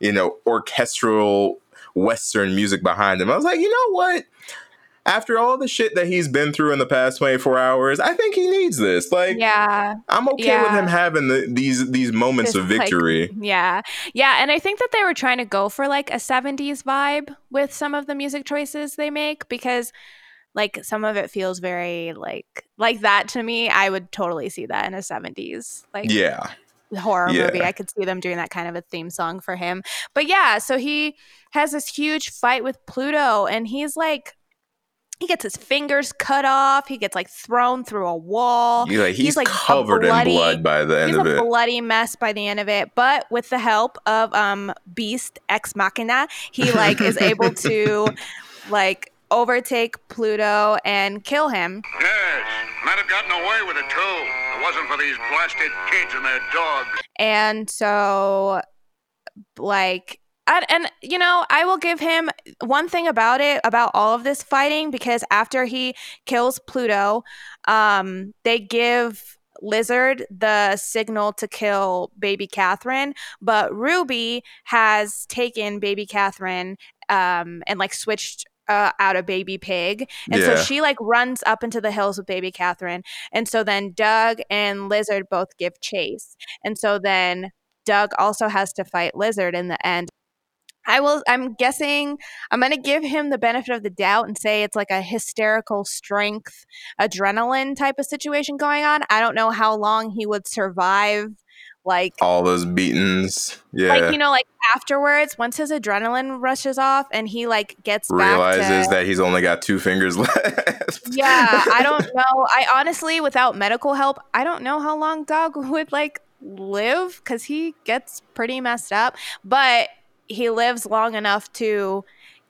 you know, orchestral Western music behind him. I was like, you know what? After all the shit that he's been through in the past 24 hours, I think he needs this. Like, Yeah. I'm okay with him having the, these these moments of like, victory. Yeah. Yeah. And I think that they were trying to go for like a 70s vibe with some of the music choices they make because like some of it feels very like like that to me. I would totally see that in a 70s like yeah. horror Yeah. movie. I could see them doing that kind of a theme song for him. But yeah, so he has this huge fight with Pluto and he's like he gets his fingers cut off. He gets like thrown through a wall. He's like, he's, like, covered bloody- in blood by the end He's of a it. bloody mess by the end of it, but with the help of um Beast Ex Machina, he like is able to like overtake Pluto and kill him. Yes, might have gotten away with it too. If it wasn't for these blasted kids and their dogs. And so like and, and you know, I will give him one thing about it about all of this fighting because after he kills Pluto, um, they give Lizard the signal to kill baby Catherine, but Ruby has taken baby Catherine um, and like switched uh, out a baby pig. And Yeah. so she like runs up into the hills with baby Catherine. And so then Doug and Lizard both give chase. And so then Doug also has to fight Lizard in the end. I will I'm guessing I'm going to give him the benefit of the doubt and say it's like a hysterical strength adrenaline type of situation going on. I don't know how long he would survive like All those beatings. Yeah. like you know like afterwards once his adrenaline rushes off and he like gets back realizes to, that he's only got two fingers left. yeah i don't know i honestly without medical help i don't know how long dog would like live because he gets pretty messed up but he lives long enough to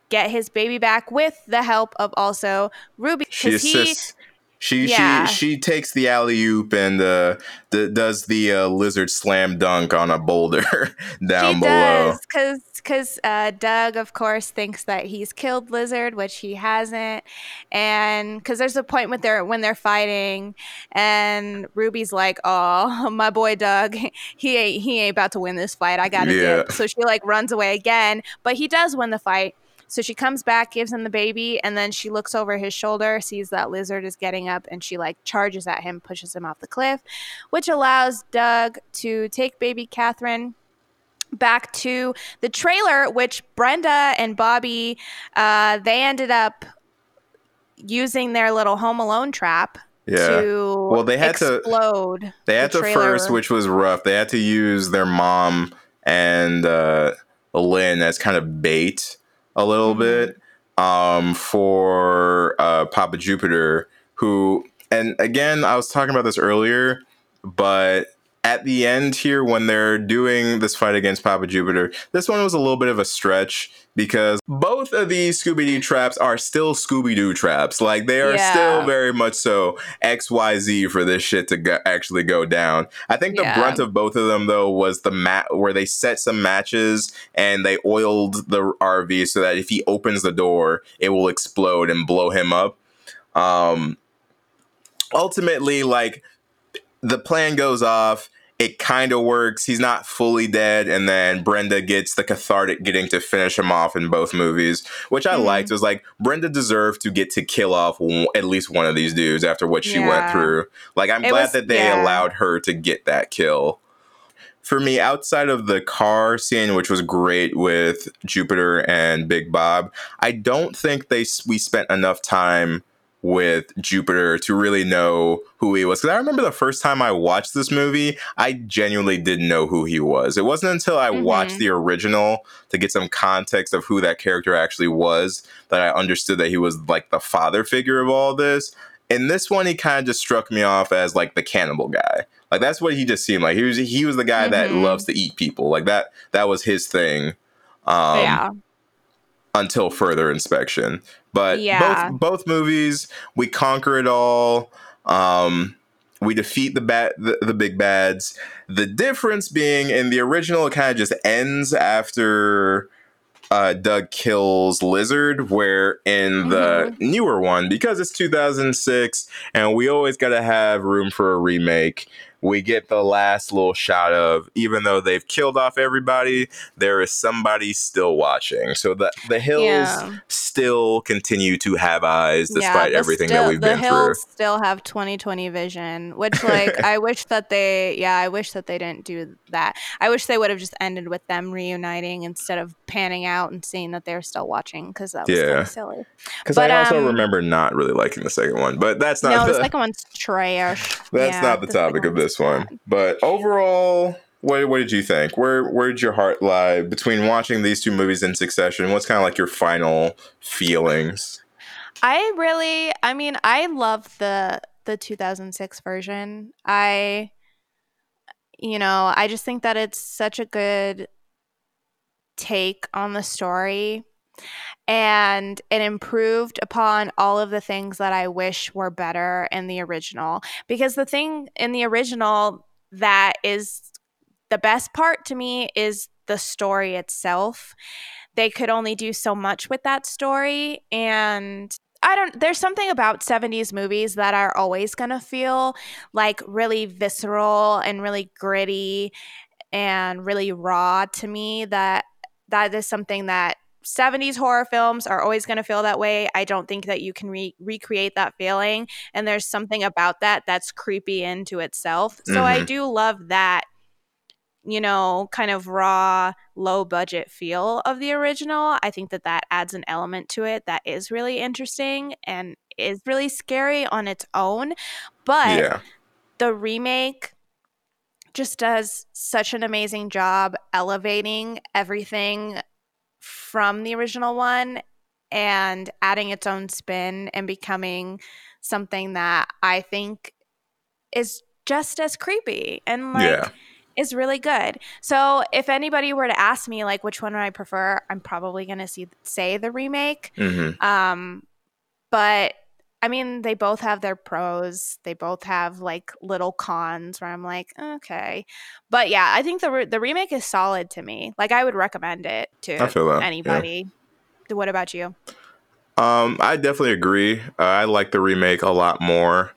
get his baby back with the help of also ruby she assists. She Yeah. she she takes the alley oop and uh, the, does the uh, lizard slam dunk on a boulder down she below. because because uh, Doug, of course, thinks that he's killed Lizard, which he hasn't, and because there's a point with their when they're fighting, and Ruby's like, "Oh, my boy Doug, he ain't he ain't about to win this fight. I gotta Yeah. dip." So she like runs away again, but he does win the fight. So she comes back, gives him the baby, and then she looks over his shoulder, sees that Lizard is getting up, and she like charges at him, pushes him off the cliff, which allows Doug to take baby Catherine back to the trailer, which Brenda and Bobby, uh, they ended up using their little Home Alone trap Yeah. to Well, they had to- explode. They had the to first, which was rough. They had to use their mom and uh, Lynn as kind of bait a little Mhm. bit um, for uh, Papa Jupiter, who, and again, I was talking about this earlier, but at the end here, when they're doing this fight against Papa Jupiter, this one was a little bit of a stretch because both of these Scooby Doo traps are still Scooby Doo traps. Like, they are Yeah. still very much so XYZ for this shit to go, actually go down. I think the Yeah. brunt of both of them, though, was the mat where they set some matches and they oiled the RV so that if he opens the door, it will explode and blow him up. Um, ultimately, like, the plan goes off. It kind of works. He's not fully dead, and then Brenda gets the cathartic getting to finish him off in both movies, which I Mhm. liked. It was like Brenda deserved to get to kill off w- at least one of these dudes after what she went through. Like I'm It glad was- that they yeah. allowed her to get that kill. For me, outside of the car scene, which was great with Jupiter and Big Bob, I don't think they we spent enough time with Jupiter to really know who he was. Because I remember the first time I watched this movie, I genuinely didn't know who he was. It wasn't until I mm-hmm. watched the original to get some context of who that character actually was that I understood that he was like the father figure of all this. In this one, he kind of just struck me off as like the cannibal guy. Like that's what he just seemed like. He was he was the guy mm-hmm. that loves to eat people. Like that that was his thing. Um, yeah. Until further inspection, but yeah. both both movies, we conquer it all. Um, we defeat the bad the, the, big bads. The difference being in the original, it kind of just ends after uh, Doug kills Lizard, where in the mm-hmm. newer one, because it's 2006 and we always got to have room for a remake, we get the last little shot of even though they've killed off everybody, there is somebody still watching. So the the hills yeah. still continue to have eyes despite yeah, everything still, that we've been through. Still have 2020 vision, which like I wish that they yeah, I wish that they didn't do that. I wish they would have just ended with them reuniting instead of panning out and seeing that they're still watching because that was yeah. kind of silly. Because I also um, remember not really liking the second one, but that's not no, the, the second one's trash. That's yeah, not the, the topic of this this one. But overall, what what did you think? Where where did your heart lie between watching these two movies in succession? What's kind of like your final feelings? I really, I mean, I love the the 2006 version. I you know, I just think that it's such a good take on the story and it improved upon all of the things that I wish were better in the original. Because the thing in the original that is the best part to me is the story itself. They could only do so much with that story. And I don't, there's something about 70s movies that are always going to feel like really visceral and really gritty and really raw to me that that is something that 70s horror films are always going to feel that way. I don't think that you can re- recreate that feeling. And there's something about that that's creepy into itself. So mm-hmm. I do love that, you know, kind of raw, low budget feel of the original. I think that that adds an element to it that is really interesting and is really scary on its own. But yeah. the remake just does such an amazing job elevating everything from the original one and adding its own spin and becoming something that I think is just as creepy and like yeah. is really good. So if anybody were to ask me like which one would I prefer, I'm probably gonna see say the remake. Mm-hmm. Um, but I mean, they both have their pros. They both have like little cons where I'm like, okay, but yeah, I think the re- the remake is solid to me. Like, I would recommend it to anybody. Yeah. What about you? Um, I definitely agree. Uh, I like the remake a lot more.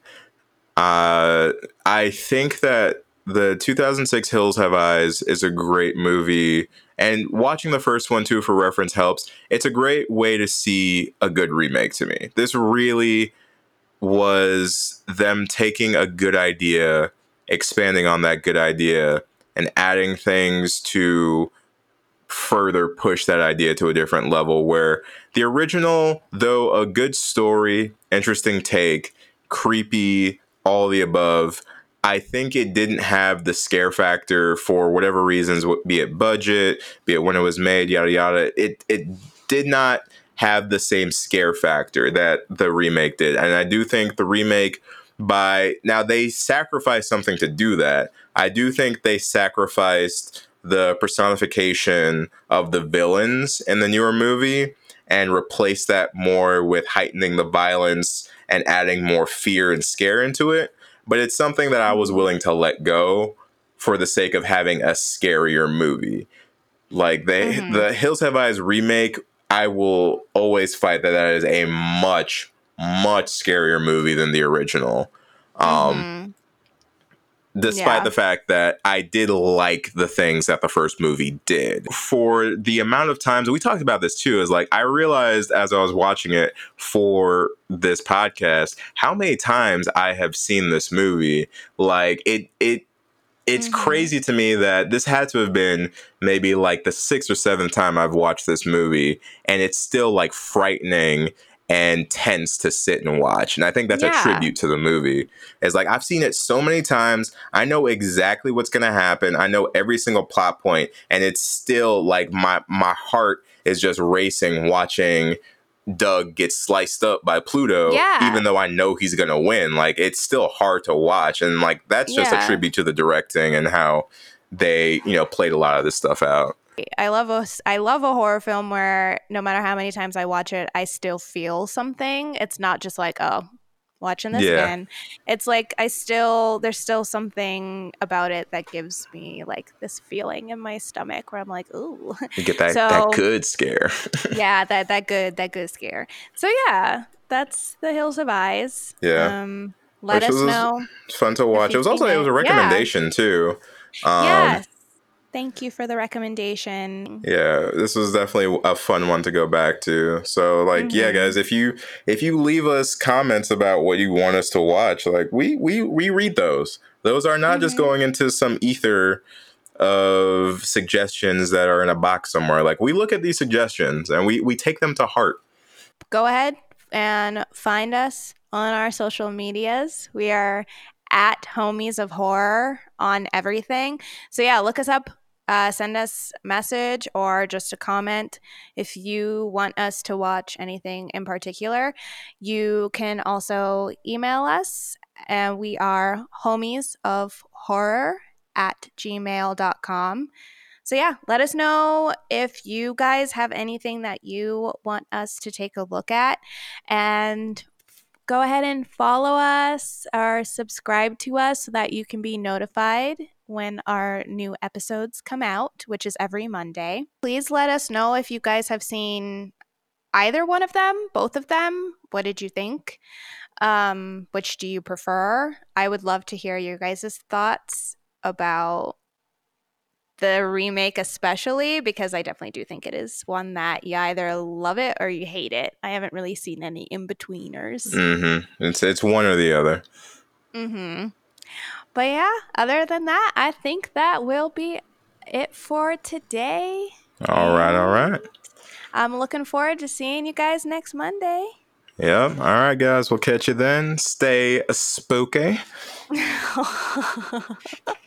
Uh, I think that the 2006 Hills Have Eyes is a great movie and watching the first one too for reference helps. It's a great way to see a good remake to me. This really was them taking a good idea, expanding on that good idea, and adding things to further push that idea to a different level. Where the original, though a good story, interesting take, creepy, all the above, I think it didn't have the scare factor for whatever reasons, be it budget, be it when it was made, yada yada. It it did not have the same scare factor that the remake did, and I do think the remake by now they sacrificed something to do that. I do think they sacrificed the personification of the villains in the newer movie and replaced that more with heightening the violence and adding more fear and scare into it but it's something that I was willing to let go for the sake of having a scarier movie. Like they, mm-hmm. the Hills Have Eyes remake, I will always fight that that is a much, much scarier movie than the original. Um, mm-hmm despite yeah. the fact that I did like the things that the first movie did. For the amount of times we talked about this too, is like I realized as I was watching it for this podcast how many times I have seen this movie. Like it it it's mm-hmm. crazy to me that this had to have been maybe like the sixth or seventh time I've watched this movie, and it's still like frightening and tense to sit and watch. And I think that's Yeah. a tribute to the movie. It's like I've seen it so many times. I know exactly what's gonna happen. I know every single plot point, and it's still like my my heart is just racing watching Doug get sliced up by Pluto, Yeah. even though I know he's gonna win. Like it's still hard to watch, and like that's just Yeah. a tribute to the directing and how they you know played a lot of this stuff out. I love a I love a horror film where no matter how many times I watch it, I still feel something. It's not just like oh, watching this Yeah. again. It's like I still there's still something about it that gives me like this feeling in my stomach where I'm like ooh, You get that So- that good scare. yeah, that that good that good scare. So yeah, that's the Hills Have Eyes. Yeah. Um, let Which us know. It's fun to watch. It was also it was a it. Yeah. recommendation too. Um, yes. Thank you for the recommendation. Yeah, this was definitely a fun one to go back to. So like, yeah, Mhm. guys, if you if you leave us comments about what you want us to watch, like we we we read those. Those are not just Mhm. going into some ether of suggestions that are in a box somewhere. Like we look at these suggestions and we we take them to heart. go ahead and find us on our social medias. We are at Homies of Horror on everything. So yeah, look us up. Uh, send us message or just a comment if you want us to watch anything in particular. You can also email us, and we are homies of horror at gmail.com. So, yeah, let us know if you guys have anything that you want us to take a look at. And go ahead and follow us or subscribe to us so that you can be notified when our new episodes come out, which is every Monday. Please let us know if you guys have seen either one of them, both of them. What did you think? Um, which do you prefer? I would love to hear your guys' thoughts about the remake especially because I definitely do think it is one that you either love it or you hate it. I haven't really seen any in betweeners. Mm-hmm. It's it's one or the other. Mm-hmm. But yeah, other than that, I think that will be it for today. All right, all right. I'm looking forward to seeing you guys next Monday. Yep. All right, guys. We'll catch you then. Stay spooky.